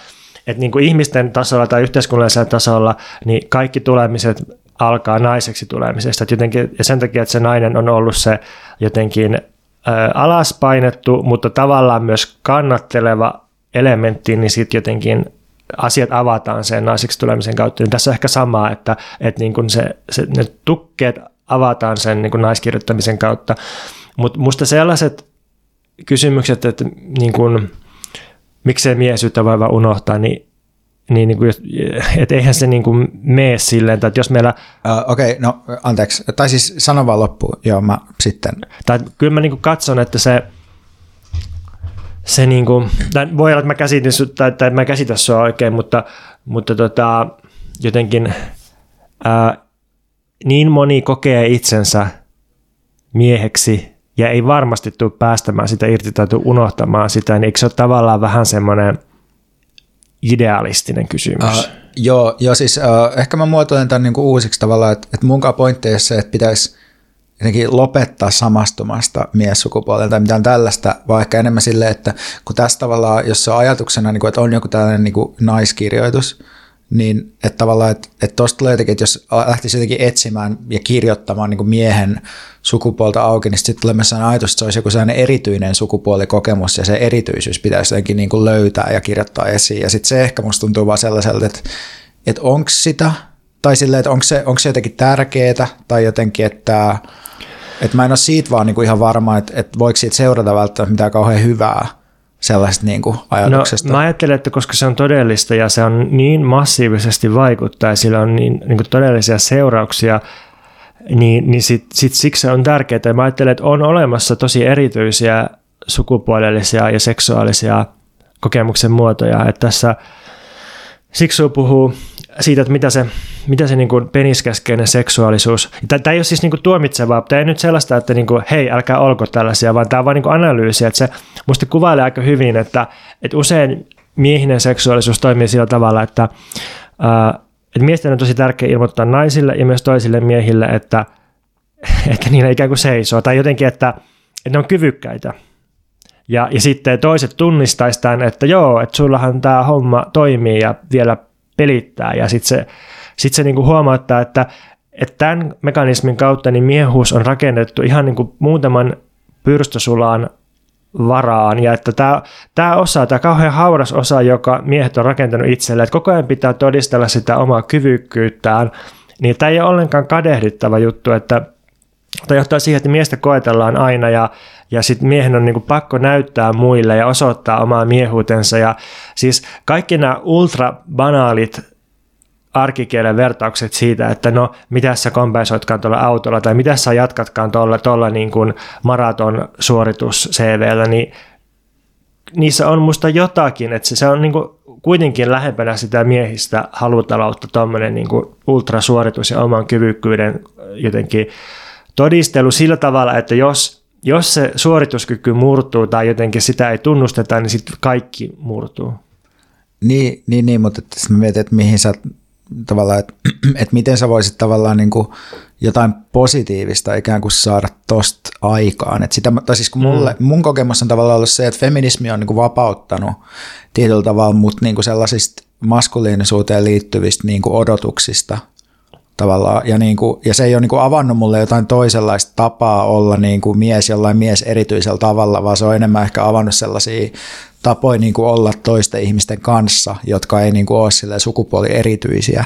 että niin kuin ihmisten tasolla tai yhteiskunnallisella tasolla niin kaikki tulemiset alkaa naiseksi tulemisesta. jotenkin, ja sen takia, että se nainen on ollut se jotenkin alaspainettu, mutta tavallaan myös kannatteleva elementti, niin sitten jotenkin asiat avataan sen naiseksi tulemisen kautta. Niin tässä on ehkä sama, että, että niin kuin se, se, ne tukkeet avataan sen niin kuin naiskirjoittamisen kautta. Mutta musta sellaiset kysymykset, että niin kuin, miksei miesyyttä voi vaan unohtaa, niin niin, niin kuin, et eihän se niin kuin mene silleen, että jos meillä... Uh, Okei, okay, no anteeksi. Tai siis sano vaan loppuun. Joo, mä sitten... Tai kyllä mä niin kuin katson, että se, se niin kuin, tai voi olla, että mä käsitin, tai, tai mä käsitä sua oikein, mutta, mutta tota, jotenkin ää, niin moni kokee itsensä mieheksi ja ei varmasti tule päästämään sitä irti tai tule unohtamaan sitä, niin eikö se ole tavallaan vähän semmoinen idealistinen kysymys? Uh, joo, joo, siis uh, ehkä mä muotoilen tämän niin kuin uusiksi tavallaan, että, että munkaan pointti ei se, että pitäisi jotenkin lopettaa samastumasta miessukupuolelta tai mitään tällaista, vaan ehkä enemmän silleen, että kun tässä tavallaan, jos se on ajatuksena, niin kuin, että on joku tällainen niin naiskirjoitus, niin että tavallaan, että, että tuosta tulee jotenkin, että jos lähtisi jotenkin etsimään ja kirjoittamaan niin miehen sukupuolta auki, niin sitten tulee myös ajatus, että se olisi joku sellainen erityinen sukupuolikokemus ja se erityisyys pitäisi jotenkin niin kuin löytää ja kirjoittaa esiin. Ja sitten se ehkä musta tuntuu vaan sellaiselta, että, että onko sitä, tai silleen, että onko se, onko se jotenkin tärkeää, tai jotenkin, että, että mä en ole siitä vaan niin kuin ihan varma, että, että voiko siitä seurata välttämättä mitään kauhean hyvää, sellaisesta niin kuin ajatuksesta? No, mä ajattelen, että koska se on todellista ja se on niin massiivisesti vaikuttaa ja sillä on niin, niin kuin todellisia seurauksia, niin, niin sit, sit siksi se on tärkeää. Ja mä ajattelen, että on olemassa tosi erityisiä sukupuolellisia ja seksuaalisia kokemuksen muotoja. Että tässä Siksu puhuu siitä, että mitä se, mitä se niin kuin peniskäskeinen seksuaalisuus, tämä ei ole siis niin kuin tuomitsevaa, tämä ei nyt sellaista, että niin kuin, hei, älkää olko tällaisia, vaan tämä on vain niin analyysi, että se musta kuvailee aika hyvin, että, että usein miehinen seksuaalisuus toimii sillä tavalla, että, että miesten on tosi tärkeää ilmoittaa naisille ja myös toisille miehille, että, että niillä ikään kuin seisoo, tai jotenkin, että, että ne on kyvykkäitä, ja, ja sitten toiset tunnistaisi tämän, että joo, että sullahan tämä homma toimii ja vielä pelittää. Ja sitten se, sit se niinku huomauttaa, että, että tämän mekanismin kautta niin miehuus on rakennettu ihan niinku muutaman pyrstösulaan varaan. Ja että tämä, tämä osa, tämä kauhean hauras osa, joka miehet on rakentanut itselleen, että koko ajan pitää todistella sitä omaa kyvykkyyttään, niin tämä ei ole ollenkaan kadehdittava juttu, että Tämä johtaa siihen, että miestä koetellaan aina ja, ja sitten miehen on niin kuin pakko näyttää muille ja osoittaa omaa miehuutensa. Ja siis kaikki nämä ultra banaalit arkikielen vertaukset siitä, että no mitä sä kompensoitkaan tuolla autolla tai mitä sä jatkatkaan tuolla, tuolla niin maraton suoritus CVllä, niin niissä on musta jotakin, että se, se on niin kuitenkin lähempänä sitä miehistä halutaloutta tuommoinen niin ultrasuoritus ja oman kyvykkyyden jotenkin todistelu sillä tavalla, että jos, jos se suorituskyky murtuu tai jotenkin sitä ei tunnusteta, niin sitten kaikki murtuu. Niin, niin, niin mutta mä mietin, että mihin sä tavallaan, että, että miten sä voisit tavallaan niin kuin jotain positiivista ikään kuin saada tosta aikaan. Että sitä, tai siis kun mulle, mm. mun kokemus on tavallaan ollut se, että feminismi on niin kuin vapauttanut tietyllä tavalla mut niin kuin sellaisista maskuliinisuuteen liittyvistä niin kuin odotuksista – tavallaan, ja, niin kuin, ja se ei ole niin kuin avannut mulle jotain toisenlaista tapaa olla niin kuin mies jollain mies erityisellä tavalla, vaan se on enemmän ehkä avannut sellaisia tapoja niin kuin olla toisten ihmisten kanssa, jotka ei niin kuin ole sukupuoli erityisiä.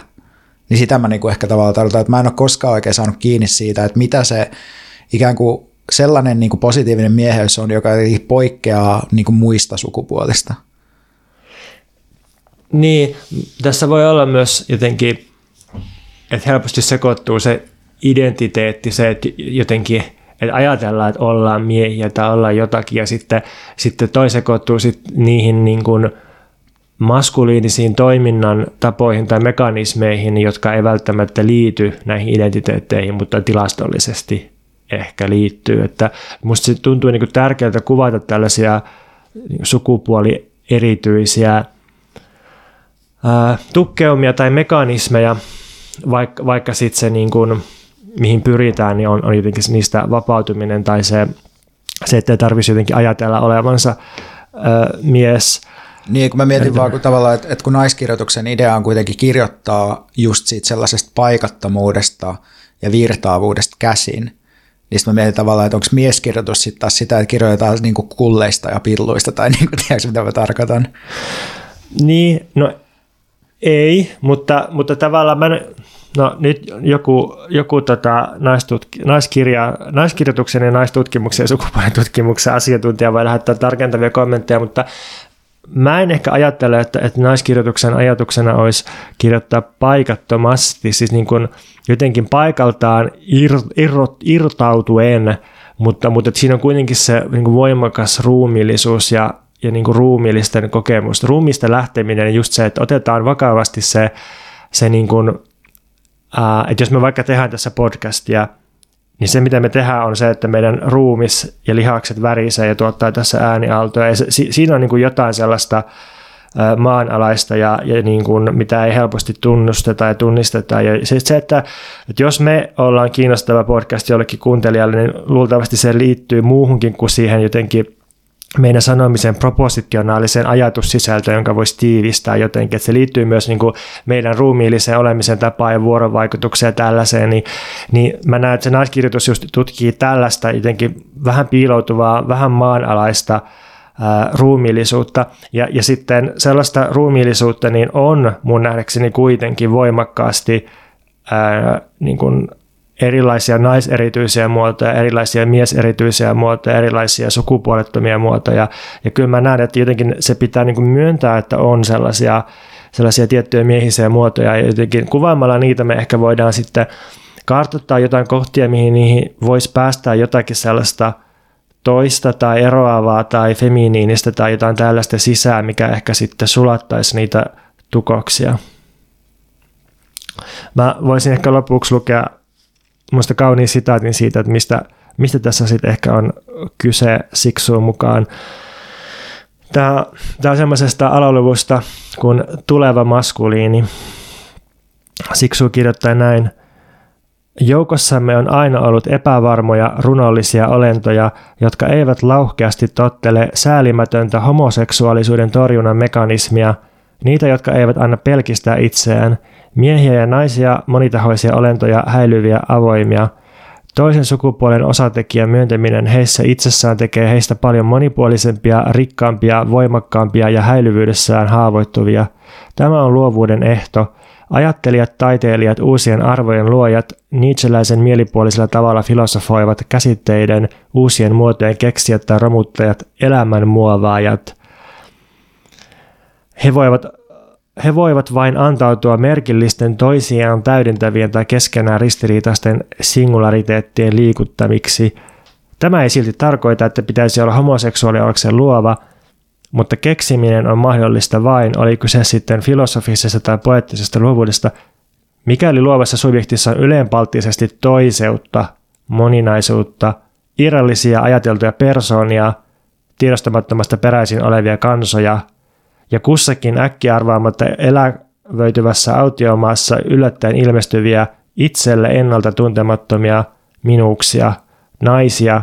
Niin sitä mä niin kuin ehkä tavallaan tarkoitan, että mä en ole koskaan oikein saanut kiinni siitä, että mitä se ikään kuin sellainen niin kuin positiivinen mieheys on, joka poikkeaa niin kuin muista sukupuolista. Niin, tässä voi olla myös jotenkin että helposti sekoittuu se identiteetti, se, että jotenkin että ajatellaan, että ollaan miehiä tai ollaan jotakin, ja sitten, sitten toi sekoittuu sit niihin niin kuin maskuliinisiin toiminnan tapoihin tai mekanismeihin, jotka ei välttämättä liity näihin identiteetteihin, mutta tilastollisesti ehkä liittyy. Että musta se tuntuu niin kuin tärkeältä kuvata tällaisia sukupuolierityisiä ää, tukkeumia tai mekanismeja, vaikka, vaikka sitten se niin kuin, mihin pyritään, niin on, on jotenkin niistä vapautuminen tai se, se että ei tarvitsisi jotenkin ajatella olevansa ö, mies. Niin, kun mä mietin vaan kun tavallaan, että, että kun naiskirjoituksen idea on kuitenkin kirjoittaa just siitä sellaisesta paikattomuudesta ja virtaavuudesta käsin, niin sitten mä mietin tavallaan, että onko mieskirjoitus sitten taas sitä, että kirjoitetaan niin kuin kulleista ja pilluista, tai niin kuin, tiedätkö mitä mä tarkoitan? Niin, no ei, mutta, mutta tavallaan mä, no nyt joku, joku tota naistutki, naiskirja, naiskirjoituksen ja naistutkimuksen ja sukupuolen tutkimuksen asiantuntija voi lähettää tarkentavia kommentteja, mutta mä en ehkä ajattele, että, että naiskirjoituksen ajatuksena olisi kirjoittaa paikattomasti, siis niin kuin jotenkin paikaltaan ir, ir, irtautuen, mutta, mutta siinä on kuitenkin se niin kuin voimakas ruumiillisuus ja ja niin kuin ruumiillisten kokemusta. Ruumista lähteminen just se, että otetaan vakavasti se, se niin kuin, ää, että jos me vaikka tehdään tässä podcastia, niin se mitä me tehdään on se, että meidän ruumis ja lihakset värisee ja tuottaa tässä äänialtoja. Ja se, si, siinä on niin kuin jotain sellaista ää, maanalaista ja, ja niin kuin, mitä ei helposti tunnusteta ja tunnisteta. Ja se, se että, että jos me ollaan kiinnostava podcast jollekin kuuntelijalle, niin luultavasti se liittyy muuhunkin kuin siihen jotenkin meidän sanomisen propositionaaliseen ajatussisältöön, jonka voisi tiivistää jotenkin, että se liittyy myös niin kuin meidän ruumiilliseen olemisen tapaan ja vuorovaikutukseen ja tällaiseen, niin, niin mä näen, että se naiskirjoitus just tutkii tällaista jotenkin vähän piiloutuvaa, vähän maanalaista ää, ruumiillisuutta, ja, ja sitten sellaista ruumiillisuutta niin on mun nähdäkseni kuitenkin voimakkaasti ää, niin kuin erilaisia naiserityisiä muotoja, erilaisia mieserityisiä muotoja, erilaisia sukupuolettomia muotoja. Ja kyllä mä näen, että jotenkin se pitää niin kuin myöntää, että on sellaisia, sellaisia tiettyjä miehisiä muotoja. Ja jotenkin kuvaamalla niitä me ehkä voidaan sitten kartoittaa jotain kohtia, mihin niihin voisi päästää jotakin sellaista toista tai eroavaa tai feminiinistä tai jotain tällaista sisään, mikä ehkä sitten sulattaisi niitä tukoksia. Mä voisin ehkä lopuksi lukea muista kauniin sitaatin siitä, että mistä, mistä tässä sitten ehkä on kyse Siksuun mukaan. Tämä, tämä on semmoisesta aloluvusta kuin Tuleva maskuliini. Siksu kirjoittaa näin. Joukossamme on aina ollut epävarmoja, runollisia olentoja, jotka eivät lauhkeasti tottele säälimätöntä homoseksuaalisuuden torjunnan mekanismia, niitä, jotka eivät anna pelkistää itseään – Miehiä ja naisia, monitahoisia olentoja, häilyviä, avoimia. Toisen sukupuolen osatekijän myöntäminen heissä itsessään tekee heistä paljon monipuolisempia, rikkaampia, voimakkaampia ja häilyvyydessään haavoittuvia. Tämä on luovuuden ehto. Ajattelijat, taiteilijat, uusien arvojen luojat, Nietzscheläisen mielipuolisella tavalla filosofoivat käsitteiden, uusien muotojen keksijät tai romuttajat, elämän muovaajat. He voivat, he voivat vain antautua merkillisten toisiaan täydentävien tai keskenään ristiriitaisten singulariteettien liikuttamiksi. Tämä ei silti tarkoita, että pitäisi olla homoseksuaali luova – mutta keksiminen on mahdollista vain, oli kyse sitten filosofisesta tai poettisesta luovuudesta, mikäli luovassa subjektissa on yleenpalttisesti toiseutta, moninaisuutta, irrallisia ajateltuja persoonia, tiedostamattomasta peräisin olevia kansoja, ja kussakin äkkiarvaamatta elävöityvässä autiomaassa yllättäen ilmestyviä itselle ennalta tuntemattomia minuuksia, naisia,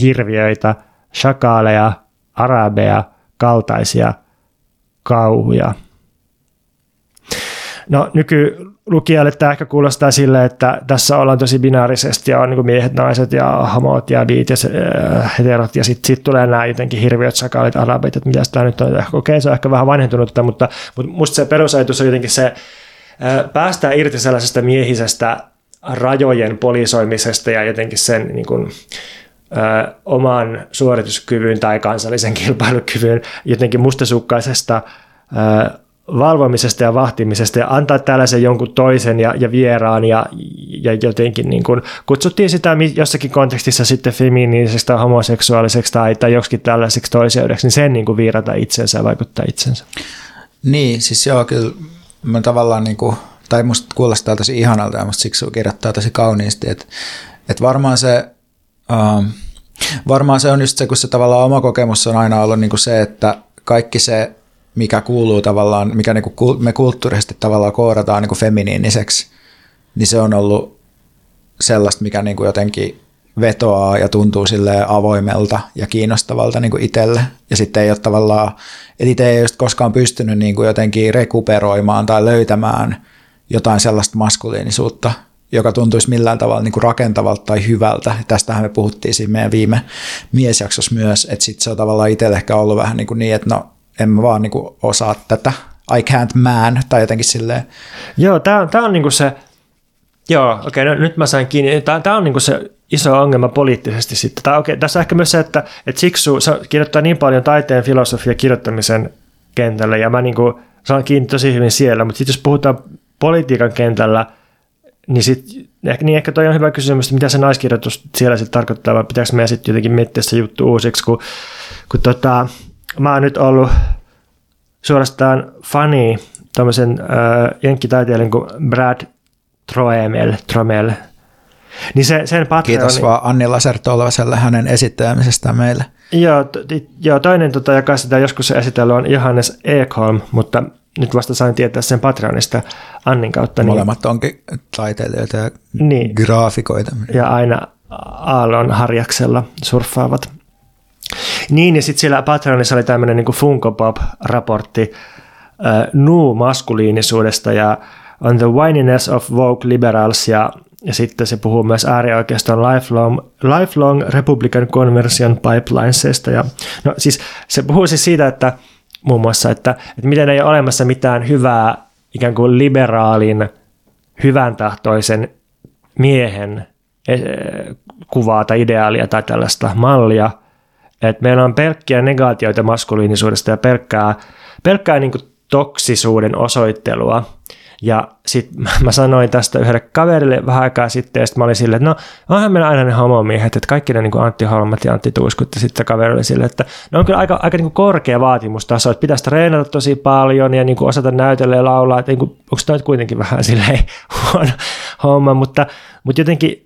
hirviöitä, shakaaleja, arabeja, kaltaisia kauhuja. No nykylukijalle tämä ehkä kuulostaa sille, että tässä ollaan tosi binaarisesti ja on niin miehet, naiset ja homot ja biit ja äh, heterot ja sitten sit tulee nämä jotenkin hirviöt, sakaalit, arabit, että mitä tämä nyt on. Okei, okay, se on ehkä vähän vanhentunutta, mutta, mutta musta se perusajatus on jotenkin se, äh, päästään irti sellaisesta miehisestä rajojen polisoimisesta ja jotenkin sen niin kuin, ö, oman suorituskyvyn tai kansallisen kilpailukyvyn jotenkin mustasukkaisesta ö, valvomisesta ja vahtimisesta ja antaa tällaisen jonkun toisen ja, ja vieraan ja, ja jotenkin niin kuin, kutsuttiin sitä jossakin kontekstissa sitten feminiiniseksi tai homoseksuaaliseksi tai, tai joksikin tällaiseksi toiseudeksi, niin sen niin kuin viirata itsensä ja vaikuttaa itsensä. Niin, siis joo, kyllä mä tavallaan niin kuin, tai musta kuulostaa tosi ihanalta ja musta siksi kirjoittaa tosi kauniisti, että, että varmaan se Um, varmaan se on just se, kun se tavallaan oma kokemus on aina ollut niin kuin se, että kaikki se, mikä kuuluu tavallaan, mikä niin kuin me kulttuurisesti tavallaan koodataan niin kuin feminiiniseksi, niin se on ollut sellaista, mikä niin kuin jotenkin vetoaa ja tuntuu sille avoimelta ja kiinnostavalta niin kuin itselle. Ja sitten ei ole tavallaan, että itse ei ole koskaan pystynyt niin kuin jotenkin rekuperoimaan tai löytämään jotain sellaista maskuliinisuutta, joka tuntuisi millään tavalla niin kuin rakentavalta tai hyvältä. Tästähän me puhuttiin siinä meidän viime miesjaksossa myös, että sitten se on tavallaan itselle ehkä ollut vähän niin, kuin niin että no en mä vaan niin kuin osaa tätä, I can't man, tai jotenkin silleen. Joo, tämä on, tää on niin kuin se, joo, okei, okay, no, nyt mä sain kiinni, tämä on niin kuin se iso ongelma poliittisesti sitten. Tää, okay, tässä ehkä myös se, että, että Siksu kirjoittaa niin paljon taiteen filosofia kirjoittamisen kentällä, ja mä niin kuin, saan kiinni tosi hyvin siellä, mutta sitten jos puhutaan politiikan kentällä – niin, sit, ehkä, niin ehkä toi on hyvä kysymys, että mitä se naiskirjoitus siellä sitten tarkoittaa, vai pitääkö meidän sitten jotenkin miettiä se juttu uusiksi, kun, kun tota, mä oon nyt ollut suorastaan fani tämmöisen äh, jenkkitaiteilijan kuin Brad Troemel, Tromel. Niin se, sen Patreon, Kiitos vaan Anni Lasertolvaselle hänen esittämisestään meille. Joo, t- joo toinen, tota, joka sitä joskus esitellyt, on Johannes Ekholm, mutta nyt vasta sain tietää sen Patreonista Annin kautta. Niin- Molemmat niin, onkin taiteilijoita ja niin, graafikoita. Ja aina Aallon harjaksella surffaavat. Niin, ja sitten siellä Patreonissa oli tämmöinen niin Funko Pop-raportti äh, nu-maskuliinisuudesta ja on the whininess of woke liberals ja, ja sitten se puhuu myös äärioikeiston lifelong, lifelong Republican conversion pipelinesista. Ja, no siis se puhuu siis siitä, että muun muassa, että, että miten ei ole olemassa mitään hyvää ikään kuin liberaalin, hyvän tahtoisen miehen e, kuvaa tai ideaalia tai tällaista mallia, että meillä on pelkkiä negaatioita maskuliinisuudesta ja pelkkää, pelkkää niin kuin toksisuuden osoittelua, ja sitten mä sanoin tästä yhdelle kaverille vähän aikaa sitten, ja sitten mä olin silleen, että no onhan meillä aina ne homomiehet, että kaikki ne niin kuin Antti Holmat ja Antti Tuiskut, ja sitten kaveri oli silleen, että ne on kyllä aika, aika niin kuin korkea vaatimustaso, että pitäisi treenata tosi paljon ja niin kuin osata näytellä ja laulaa, että niin kuin, onko tämä kuitenkin vähän silleen huono homma, mutta, mutta jotenkin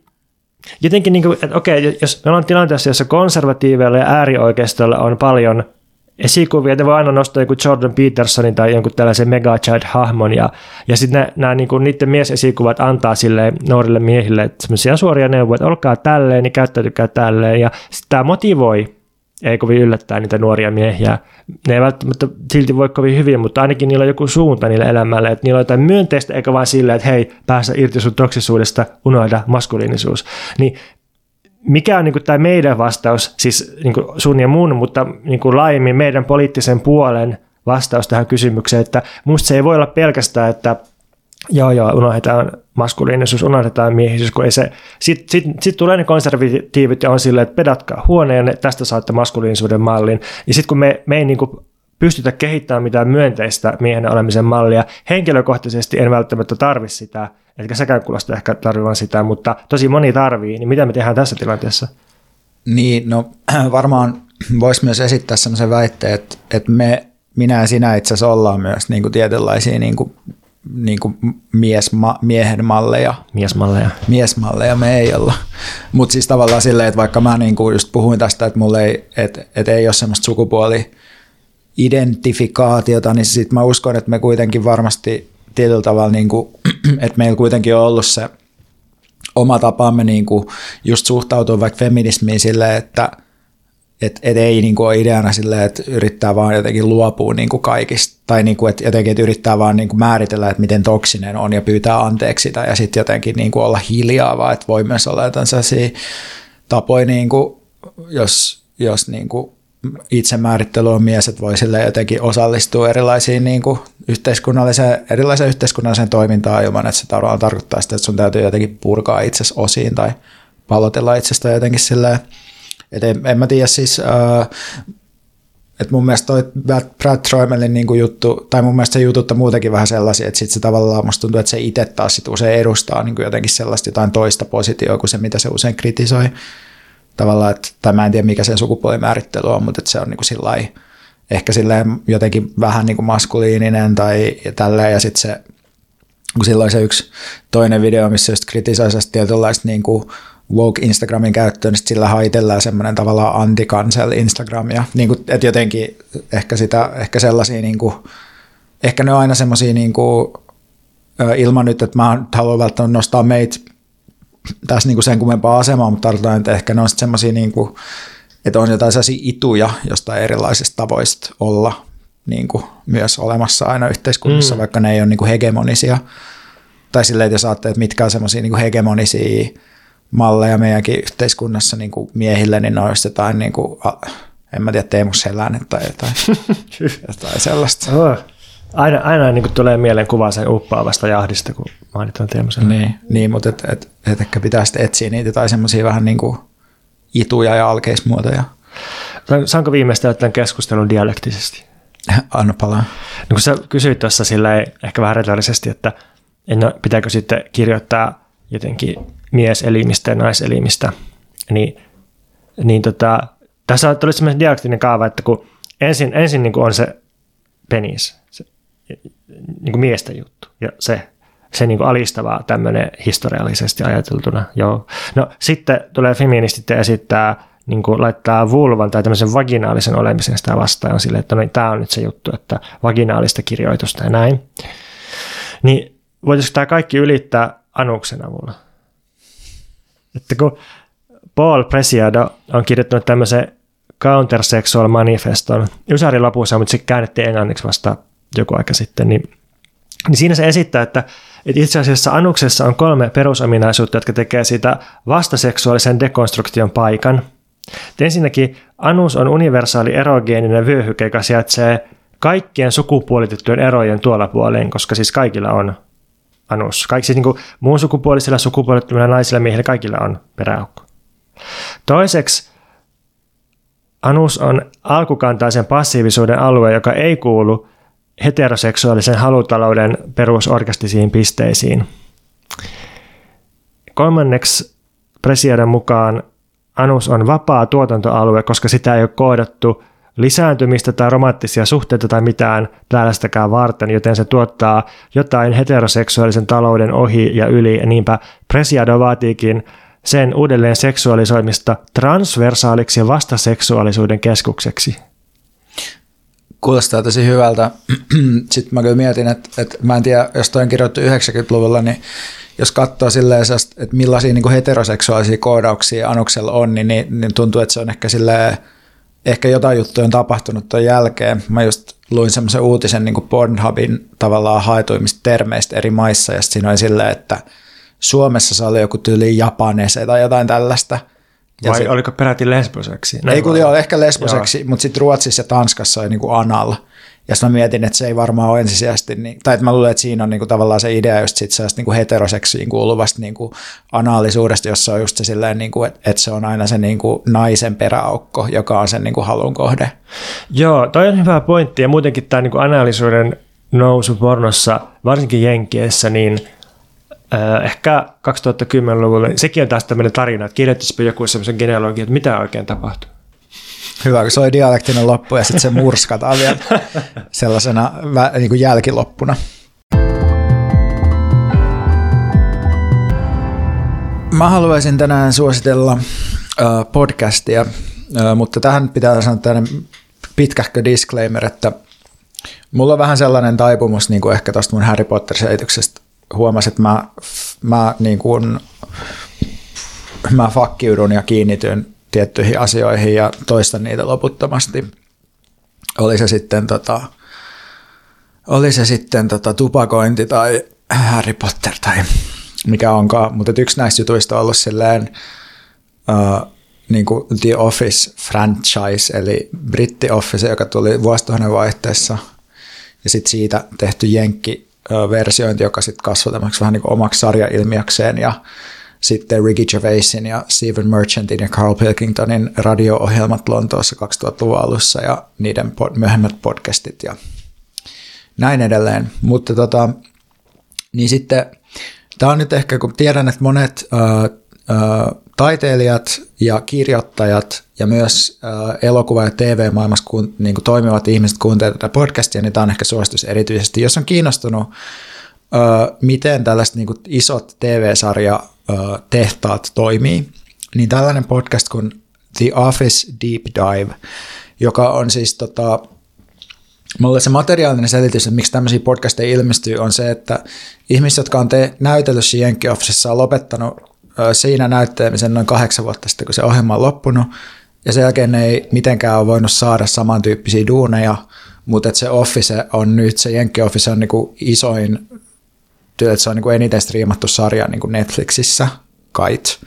jotenkin, niin kuin, että okei, jos me ollaan tilanteessa, jossa konservatiiveilla ja äärioikeistolla on paljon – esikuvia, että voi aina nostaa joku Jordan Petersonin tai jonkun tällaisen Mega Child-hahmon, ja, ja sitten nämä niinku, niiden miesesikuvat antaa sille nuorille miehille semmoisia suoria neuvoja, että olkaa tälleen, niin käyttäytykää tälleen, ja tämä motivoi, ei kovin yllättää niitä nuoria miehiä. Ne ei välttämättä silti voi kovin hyvin, mutta ainakin niillä on joku suunta niille elämälle, että niillä on jotain myönteistä, eikä vain silleen, että hei, päästä irti sun toksisuudesta, unohda maskuliinisuus. Niin mikä on niin tämä meidän vastaus, siis niin sun ja mun, mutta niin laajemmin meidän poliittisen puolen vastaus tähän kysymykseen, että musta se ei voi olla pelkästään, että Joo, joo, unohdetaan maskuliinisuus, unohdetaan miehisyys, kun ei se, sitten sit, sit tulee ne konservatiivit ja on silleen, että pedatkaa huoneen, tästä saatte maskuliinisuuden mallin. Ja sitten kun me, me ei niin kuin pystytä kehittämään mitään myönteistä miehen olemisen mallia, henkilökohtaisesti en välttämättä tarvi sitä, eli säkään kuulosta ehkä tarvivan sitä, mutta tosi moni tarvii, niin mitä me tehdään tässä tilanteessa? Niin, no varmaan voisi myös esittää sellaisen väitteen, että, että me, minä ja sinä itse asiassa ollaan myös niin kuin tietynlaisia niin kuin niin kuin mies, ma, miehen malleja. Miesmalleja. Miesmalleja me ei olla. Mutta siis tavallaan silleen, että vaikka mä niin kuin just puhuin tästä, että mulle ei, että, että ei ole semmoista sukupuoli identifikaatiota, niin sitten mä uskon, että me kuitenkin varmasti tietyllä tavalla, niin kuin, että meillä kuitenkin on ollut se oma tapaamme niin kuin just suhtautua vaikka feminismiin silleen, että – et, et ei niin kuin ole ideana silleen, että yrittää vaan jotenkin luopua niin kuin kaikista, tai niin kuin, että jotenkin että yrittää vaan niin kuin määritellä, että miten toksinen on ja pyytää anteeksi sitä ja sitten jotenkin niin kuin olla hiljaa, vaan että voi myös olla jotain sellaisia tapoja, niin kuin, jos, jos niin kuin itsemäärittely on mies, että voi sille jotenkin osallistua erilaisiin niin kuin yhteiskunnalliseen, erilaiseen yhteiskunnalliseen toimintaan ilman, että se tarkoittaa sitä, että sun täytyy jotenkin purkaa itsesi osiin tai palotella itsestä jotenkin silleen et en, en mä tiedä siis, äh, että mun mielestä toi Brad Troimelin niinku juttu, tai mun mielestä se jutut on muutenkin vähän sellaisia, että sit se tavallaan musta tuntuu, että se itse taas sit usein edustaa niinku jotenkin sellaista jotain toista positioa kuin se, mitä se usein kritisoi. Tavallaan, että, tai mä en tiedä mikä sen sukupuolimäärittely on, mutta että se on niinku sillä ehkä silleen jotenkin vähän niinku maskuliininen tai tälleen, ja sitten se, kun silloin se yksi toinen video, missä just kritisoi tietynlaista niinku, woke Instagramin käyttöön, niin sillä haitellaan semmoinen tavallaan anti-cancel Instagramia. Niin kuin, että jotenkin ehkä, sitä, ehkä sellaisia, niin kuin, ehkä ne on aina semmoisia niin kuin, ilman nyt, että mä haluan välttämättä nostaa meitä tässä niin kuin sen kummempaa asemaa, mutta tarkoitan, että ehkä ne on semmoisia, niin kuin, että on jotain sellaisia ituja jostain erilaisista tavoista olla niin kuin, myös olemassa aina yhteiskunnassa, mm. vaikka ne ei ole niin kuin hegemonisia. Tai silleen, että jos ajattelee, että mitkä on semmoisia niin hegemonisia malleja meidänkin yhteiskunnassa niin kuin miehille, niin ne on jotain, niin kuin, en mä tiedä, Teemu Selänne tai jotain, jotain sellaista. Oh. Aina, aina niin kuin tulee mieleen kuva sen uppaavasta jahdista, kun mainitaan Teemu Selänne. Niin, niin mutta et, et, et ehkä pitää sitten etsiä niitä tai semmoisia vähän niin kuin ituja ja alkeismuotoja. Saanko viimeistellä tämän keskustelun dialektisesti? Anna palaa. No kun sä kysyit tuossa ehkä vähän retorisesti, että en, pitääkö sitten kirjoittaa jotenkin mieselimistä ja naiselimistä, niin, niin tota, tässä tuli sellainen dialektinen kaava, että kun ensin, ensin niin kuin on se penis, se, niin kuin miesten juttu, ja se, se niin kuin alistava tämmöinen historiallisesti ajateltuna. Joo. No sitten tulee feministit ja esittää, niin kuin laittaa vulvan tai tämmöisen vaginaalisen olemisen sitä vastaan on silleen, että no, niin, tämä on nyt se juttu, että vaginaalista kirjoitusta ja näin. Niin voitaisiinko tämä kaikki ylittää anuksen avulla? Että kun Paul Presiado on kirjoittanut tämmöisen Countersexual Manifeston, Ysärin lopussa, mutta se käännettiin englanniksi vasta joku aika sitten, niin, niin siinä se esittää, että, että itse asiassa annuksessa on kolme perusominaisuutta, jotka tekee siitä vastaseksuaalisen dekonstruktion paikan. Et ensinnäkin anus on universaali erogeeninen vyöhyke, joka sijaitsee kaikkien sukupuolitettujen erojen tuolla puoleen, koska siis kaikilla on anus. Kaikki siis niin kuin muun sukupuolisilla, sukupuolettomilla naisilla, miehillä kaikilla on peräaukko. Toiseksi anus on alkukantaisen passiivisuuden alue, joka ei kuulu heteroseksuaalisen halutalouden perusorkastisiin pisteisiin. Kolmanneksi Presiadan mukaan anus on vapaa tuotantoalue, koska sitä ei ole koodattu – lisääntymistä tai romanttisia suhteita tai mitään tällaistäkään varten, joten se tuottaa jotain heteroseksuaalisen talouden ohi ja yli, ja niinpä Presiado vaatiikin sen uudelleen seksuaalisoimista transversaaliksi ja vastaseksuaalisuuden keskukseksi. Kuulostaa tosi hyvältä. Sitten mä kyllä mietin, että, että mä en tiedä, jos toi on kirjoittu 90-luvulla, niin jos katsoo silleen, että millaisia niin heteroseksuaalisia koodauksia Anuksella on, niin, niin, niin tuntuu, että se on ehkä silleen ehkä jotain juttuja on tapahtunut tuon jälkeen. Mä just luin semmoisen uutisen niin kuin Pornhubin tavallaan haetuimmista termeistä eri maissa, ja siinä oli silleen, että Suomessa se oli joku tyyli japanese tai jotain tällaista, Ja Vai se- oliko peräti lesboseksi? Ei kun joo, ehkä lesboseksi, mutta sitten Ruotsissa ja Tanskassa on niinku anal. Ja sitten mä mietin, että se ei varmaan ole ensisijaisesti, niin, tai että mä luulen, että siinä on niinku tavallaan se idea just sit niinku heteroseksiin kuuluvasta niinku anaalisuudesta, jossa on just se silleen, niinku, että, että se on aina se niinku naisen peräaukko, joka on sen niinku halun kohde. Joo, toi on hyvä pointti ja muutenkin tämä niinku analysoiden nousu pornossa, varsinkin Jenkeissä, niin äh, ehkä 2010-luvulla, sekin on taas tämmöinen tarina, että kirjoittaisipa joku semmoisen genealogian, että mitä oikein tapahtui. Hyvä, kun se oli dialektinen loppu ja sitten se murskataan vielä sellaisena vä, niinku jälkiloppuna. Mä haluaisin tänään suositella podcastia, mutta tähän pitää sanoa tämmöinen pitkähkö disclaimer, että mulla on vähän sellainen taipumus, niin kuin ehkä tuosta mun Harry Potter-selityksestä huomasin, että mä, mä, niin kuin, mä fakkiudun ja kiinnityn tiettyihin asioihin ja toistan niitä loputtomasti. Oli se sitten, tota, oli se sitten tota, tupakointi tai Harry Potter tai mikä onkaan, mutta yksi näistä jutuista on ollut silleen uh, niin kuin The Office franchise, eli Britti Office, joka tuli vuosituhannen vaihteessa, ja sitten siitä tehty jenkki versiointi, joka sitten kasvoi tämmöiseksi vähän niin kuin omaksi sarjailmiökseen, ja sitten Ricky Gervaisin ja Stephen Merchantin ja Carl Pilkingtonin radio-ohjelmat Lontoossa 2000-luvun alussa ja niiden pod- myöhemmät podcastit ja näin edelleen. Mutta tota, niin sitten tämä on nyt ehkä, kun tiedän, että monet ää, ää, taiteilijat ja kirjoittajat ja myös ää, elokuva- ja TV-maailmassa kun, niin kuin toimivat ihmiset kuuntelevat tätä podcastia, niin tämä on ehkä suositus erityisesti. Jos on kiinnostunut, miten tällaiset niin kuin isot TV-sarja tehtaat toimii, niin tällainen podcast kuin The Office Deep Dive, joka on siis tota, Mulle se materiaalinen selitys, että miksi tämmöisiä podcasteja ilmestyy, on se, että ihmiset, jotka on te- näytellyt Jenkki Officessa, on lopettanut siinä näyttelemisen noin kahdeksan vuotta sitten, kun se ohjelma on loppunut, ja sen jälkeen ei mitenkään ole voinut saada samantyyppisiä duuneja, mutta se Office on nyt, se Jenkki Office on niinku isoin, että se on niinku eniten striimattu sarja niinku Netflixissä, kait.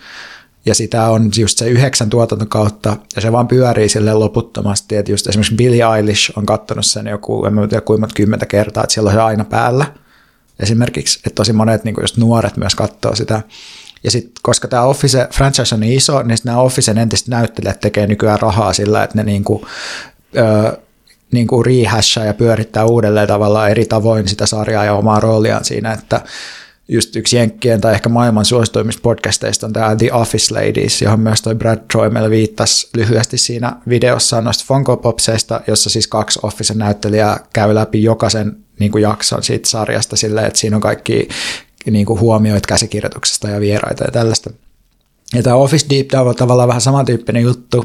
Ja sitä on just se yhdeksän tuotantokautta, ja se vaan pyörii sille loputtomasti, että just esimerkiksi Billie Eilish on kattonut sen joku, en mä tiedä kuinka kymmentä kertaa, että siellä on se aina päällä. Esimerkiksi, että tosi monet niin just nuoret myös katsoo sitä. Ja sitten, koska tämä Office franchise on niin iso, niin nämä Officen entiset näyttelijät tekee nykyään rahaa sillä, että ne niin kuin, ö, niin kuin ja pyörittää uudelleen tavallaan eri tavoin sitä sarjaa ja omaa rooliaan siinä, että just yksi Jenkkien tai ehkä maailman suosituimmista podcasteista on tämä The Office Ladies, johon myös toi Brad Troimel viittasi lyhyesti siinä videossaan noista Funko Popseista, jossa siis kaksi Officen näyttelijää käy läpi jokaisen niin kuin jakson siitä sarjasta silleen, että siinä on kaikki niin kuin huomioit käsikirjoituksesta ja vieraita ja tällaista. Ja tämä Office Deep Dive on tavallaan vähän samantyyppinen juttu,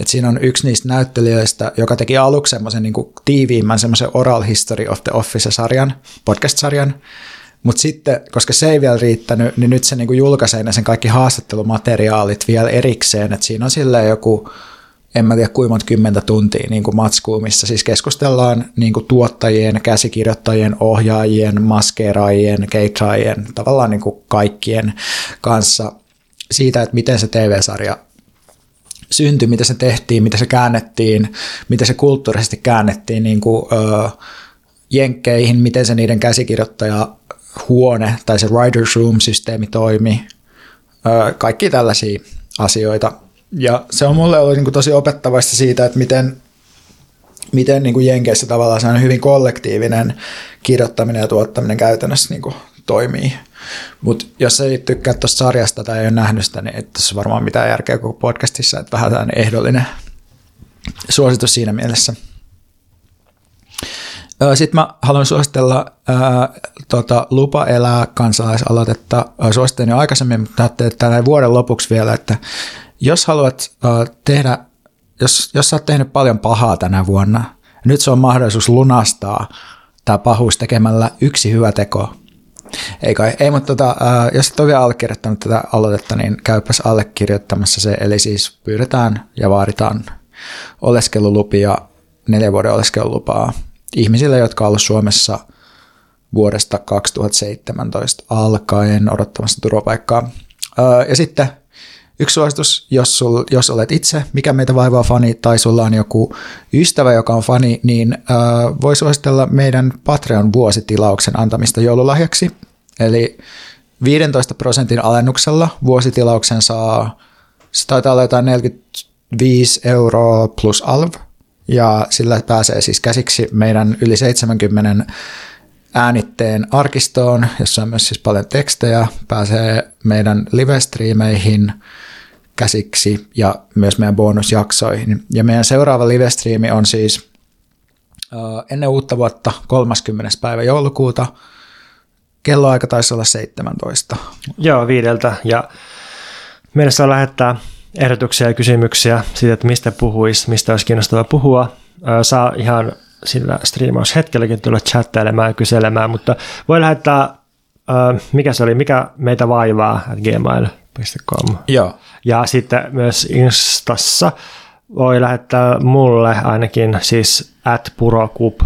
että siinä on yksi niistä näyttelijöistä, joka teki aluksi semmoisen niin tiiviimmän semmoisen Oral History of the Office-sarjan, podcast-sarjan, mutta sitten, koska se ei vielä riittänyt, niin nyt se niinku julkaisee ne sen kaikki haastattelumateriaalit vielä erikseen, että siinä on silleen joku, en mä tiedä kuinka monta kymmentä tuntia niin kuin matskuu, missä siis keskustellaan niin kuin tuottajien, käsikirjoittajien, ohjaajien, maskeeraajien, keitraajien, tavallaan niin kuin kaikkien kanssa siitä, että miten se TV-sarja syntyi, miten se tehtiin, miten se käännettiin, miten se kulttuurisesti käännettiin niin kuin, ö, jenkkeihin, miten se niiden käsikirjoittaja huone tai se writer's room-systeemi toimi, ö, kaikki tällaisia asioita. Ja se on mulle ollut niin kuin tosi opettavaista siitä, että miten, miten niin kuin Jenkeissä tavallaan se on hyvin kollektiivinen kirjoittaminen ja tuottaminen käytännössä niin kuin toimii. Mutta jos ei tykkää tuosta sarjasta tai ei ole nähnyt sitä, niin ei tässä varmaan mitään järkeä koko podcastissa, että vähän tämmöinen ehdollinen suositus siinä mielessä. Sitten mä haluan suositella ää, tota, Lupa elää kansalaisaloitetta. Ää, Suosittelin jo aikaisemmin, mutta ajattelin, että näin vuoden lopuksi vielä, että jos haluat ää, tehdä, jos, jos sä oot tehnyt paljon pahaa tänä vuonna, nyt se on mahdollisuus lunastaa tämä pahuus tekemällä yksi hyvä teko. Ei kai, ei, mutta tota, ää, jos et ole vielä allekirjoittanut tätä aloitetta, niin käypäs allekirjoittamassa se. Eli siis pyydetään ja vaaditaan oleskelulupia, neljän vuoden oleskelulupaa ihmisille, jotka ovat Suomessa vuodesta 2017 alkaen odottamassa turvapaikkaa. Öö, Ja sitten yksi suositus, jos, sul, jos olet itse, mikä meitä vaivaa fani, tai sulla on joku ystävä, joka on fani, niin äh, voi suositella meidän Patreon vuositilauksen antamista joululahjaksi. Eli 15 prosentin alennuksella vuositilauksen saa, se taitaa olla jotain 45 euroa plus alv, ja sillä pääsee siis käsiksi meidän yli 70 äänitteen arkistoon, jossa on myös siis paljon tekstejä, pääsee meidän livestriimeihin käsiksi ja myös meidän bonusjaksoihin. Ja meidän seuraava livestriimi on siis ennen uutta vuotta 30. päivä joulukuuta. Kelloaika taisi olla 17. Joo, viideltä. Ja meille saa lähettää ehdotuksia ja kysymyksiä siitä, että mistä puhuisi, mistä olisi kiinnostava puhua. Saa ihan sillä striimaushetkelläkin tulla chattailemaan ja kyselemään, mutta voi lähettää, mikä se oli, mikä meitä vaivaa, gmail.com. Joo. Ja sitten myös Instassa voi lähettää mulle ainakin siis at purokup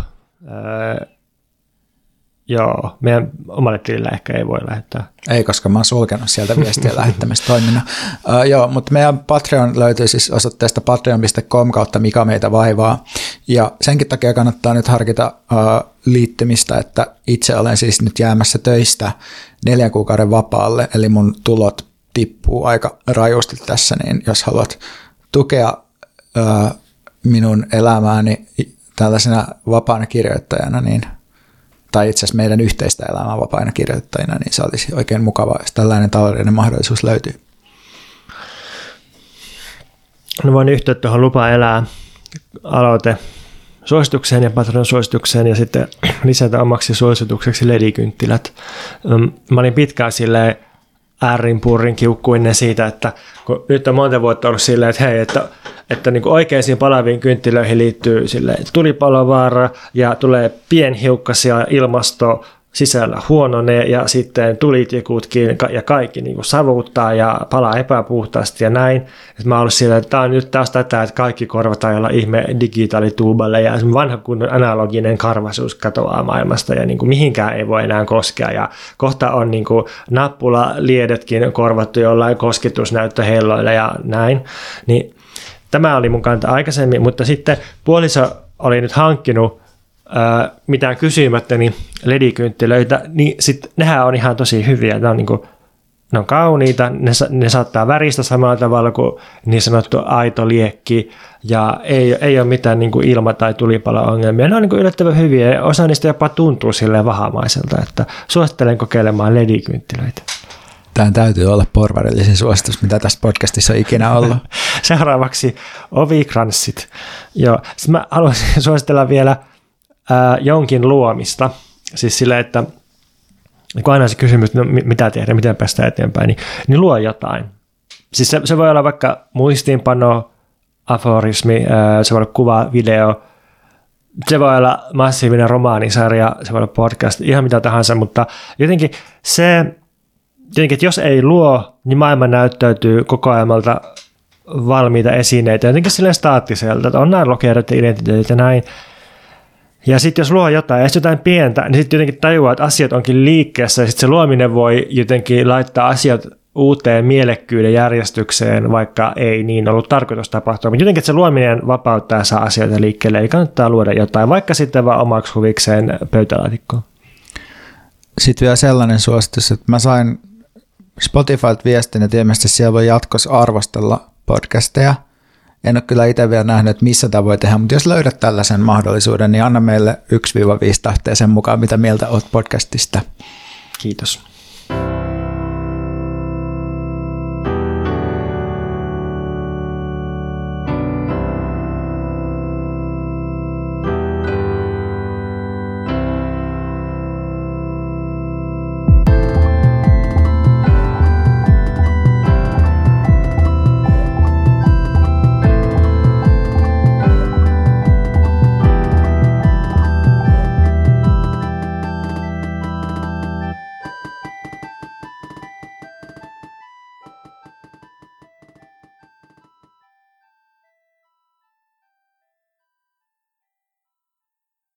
Joo, meidän omalle tilille ehkä ei voi lähettää. Ei, koska mä oon sulkenut sieltä viestiä lähettämistä toiminnan. Uh, joo, mutta meidän Patreon löytyy siis osoitteesta patreon.com kautta mikä meitä vaivaa. Ja senkin takia kannattaa nyt harkita uh, liittymistä, että itse olen siis nyt jäämässä töistä neljän kuukauden vapaalle, eli mun tulot tippuu aika rajusti tässä, niin jos haluat tukea uh, minun elämääni tällaisena vapaana kirjoittajana, niin – tai itse asiassa meidän yhteistä elämää vapaina kirjoittajina, niin se olisi oikein mukavaa, jos tällainen taloudellinen mahdollisuus löytyy. No voin yhtyä tuohon Lupa elää aloite suositukseen ja Patreon suositukseen ja sitten lisätä omaksi suositukseksi ledikynttilät. Mä olin pitkään silleen äärin purrin kiukkuinen siitä, että kun nyt on monta vuotta ollut silleen, että hei, että, että niin oikeisiin palaviin kynttilöihin liittyy sille tulipalovaara ja tulee pienhiukkasia ilmasto sisällä huononee ja sitten tulitikutkin ja kaikki niin kuin savuuttaa ja palaa epäpuhtaasti ja näin. Et mä ollut sillä, että tämä on nyt taas tätä, että kaikki korvataan jolla ihme digitaalituuballe ja vanha kunnon analoginen karvaisuus katoaa maailmasta ja niin kuin mihinkään ei voi enää koskea ja kohta on niin kuin nappulaliedetkin korvattu jollain kosketusnäyttöhelloilla ja näin. Niin tämä oli mun kanta aikaisemmin, mutta sitten puoliso oli nyt hankkinut mitään kysymättä niin ledikynttilöitä, niin sit nehän on ihan tosi hyviä. Ne on, niin kuin, ne on kauniita, ne, ne saattaa väristä samalla tavalla kuin niin sanottu aito liekki, ja ei, ei ole mitään niin kuin ilma- tai tulipalo-ongelmia. Ne on niin kuin yllättävän hyviä, ja osa niistä jopa tuntuu silleen vahamaiselta, että suosittelen kokeilemaan ledikynttilöitä. Tämä täytyy olla porvarillisin suositus, mitä tässä podcastissa on ikinä ollut. Seuraavaksi ovikranssit. Joo, sitten mä haluaisin suositella vielä – ää, jonkin luomista. Siis sille, että kun aina se kysymys, no, mitä tehdä, miten päästä eteenpäin, niin, niin luo jotain. Siis se, se voi olla vaikka muistiinpano, aforismi, ää, se voi olla kuva, video, se voi olla massiivinen romaanisarja, se voi olla podcast, ihan mitä tahansa, mutta jotenkin se, jotenkin, että jos ei luo, niin maailma näyttäytyy koko ajalta valmiita esineitä, jotenkin silleen staattiselta, että on nämä lokeroiden identiteetit ja näin, ja sitten jos luo jotain, ja jotain pientä, niin sitten jotenkin tajuaa, että asiat onkin liikkeessä, ja sitten se luominen voi jotenkin laittaa asiat uuteen mielekkyyden järjestykseen, vaikka ei niin ollut tarkoitus tapahtua. Mutta jotenkin se luominen vapauttaa saa asioita liikkeelle, eli kannattaa luoda jotain, vaikka sitten vaan omaksi huvikseen pöytälaatikkoon. Sitten vielä sellainen suositus, että mä sain Spotifylta viestin, että ilmeisesti siellä voi jatkossa arvostella podcasteja – en ole kyllä itse vielä nähnyt, että missä tämä voi tehdä, mutta jos löydät tällaisen mahdollisuuden, niin anna meille 1-5 tähteä sen mukaan, mitä mieltä olet podcastista. Kiitos.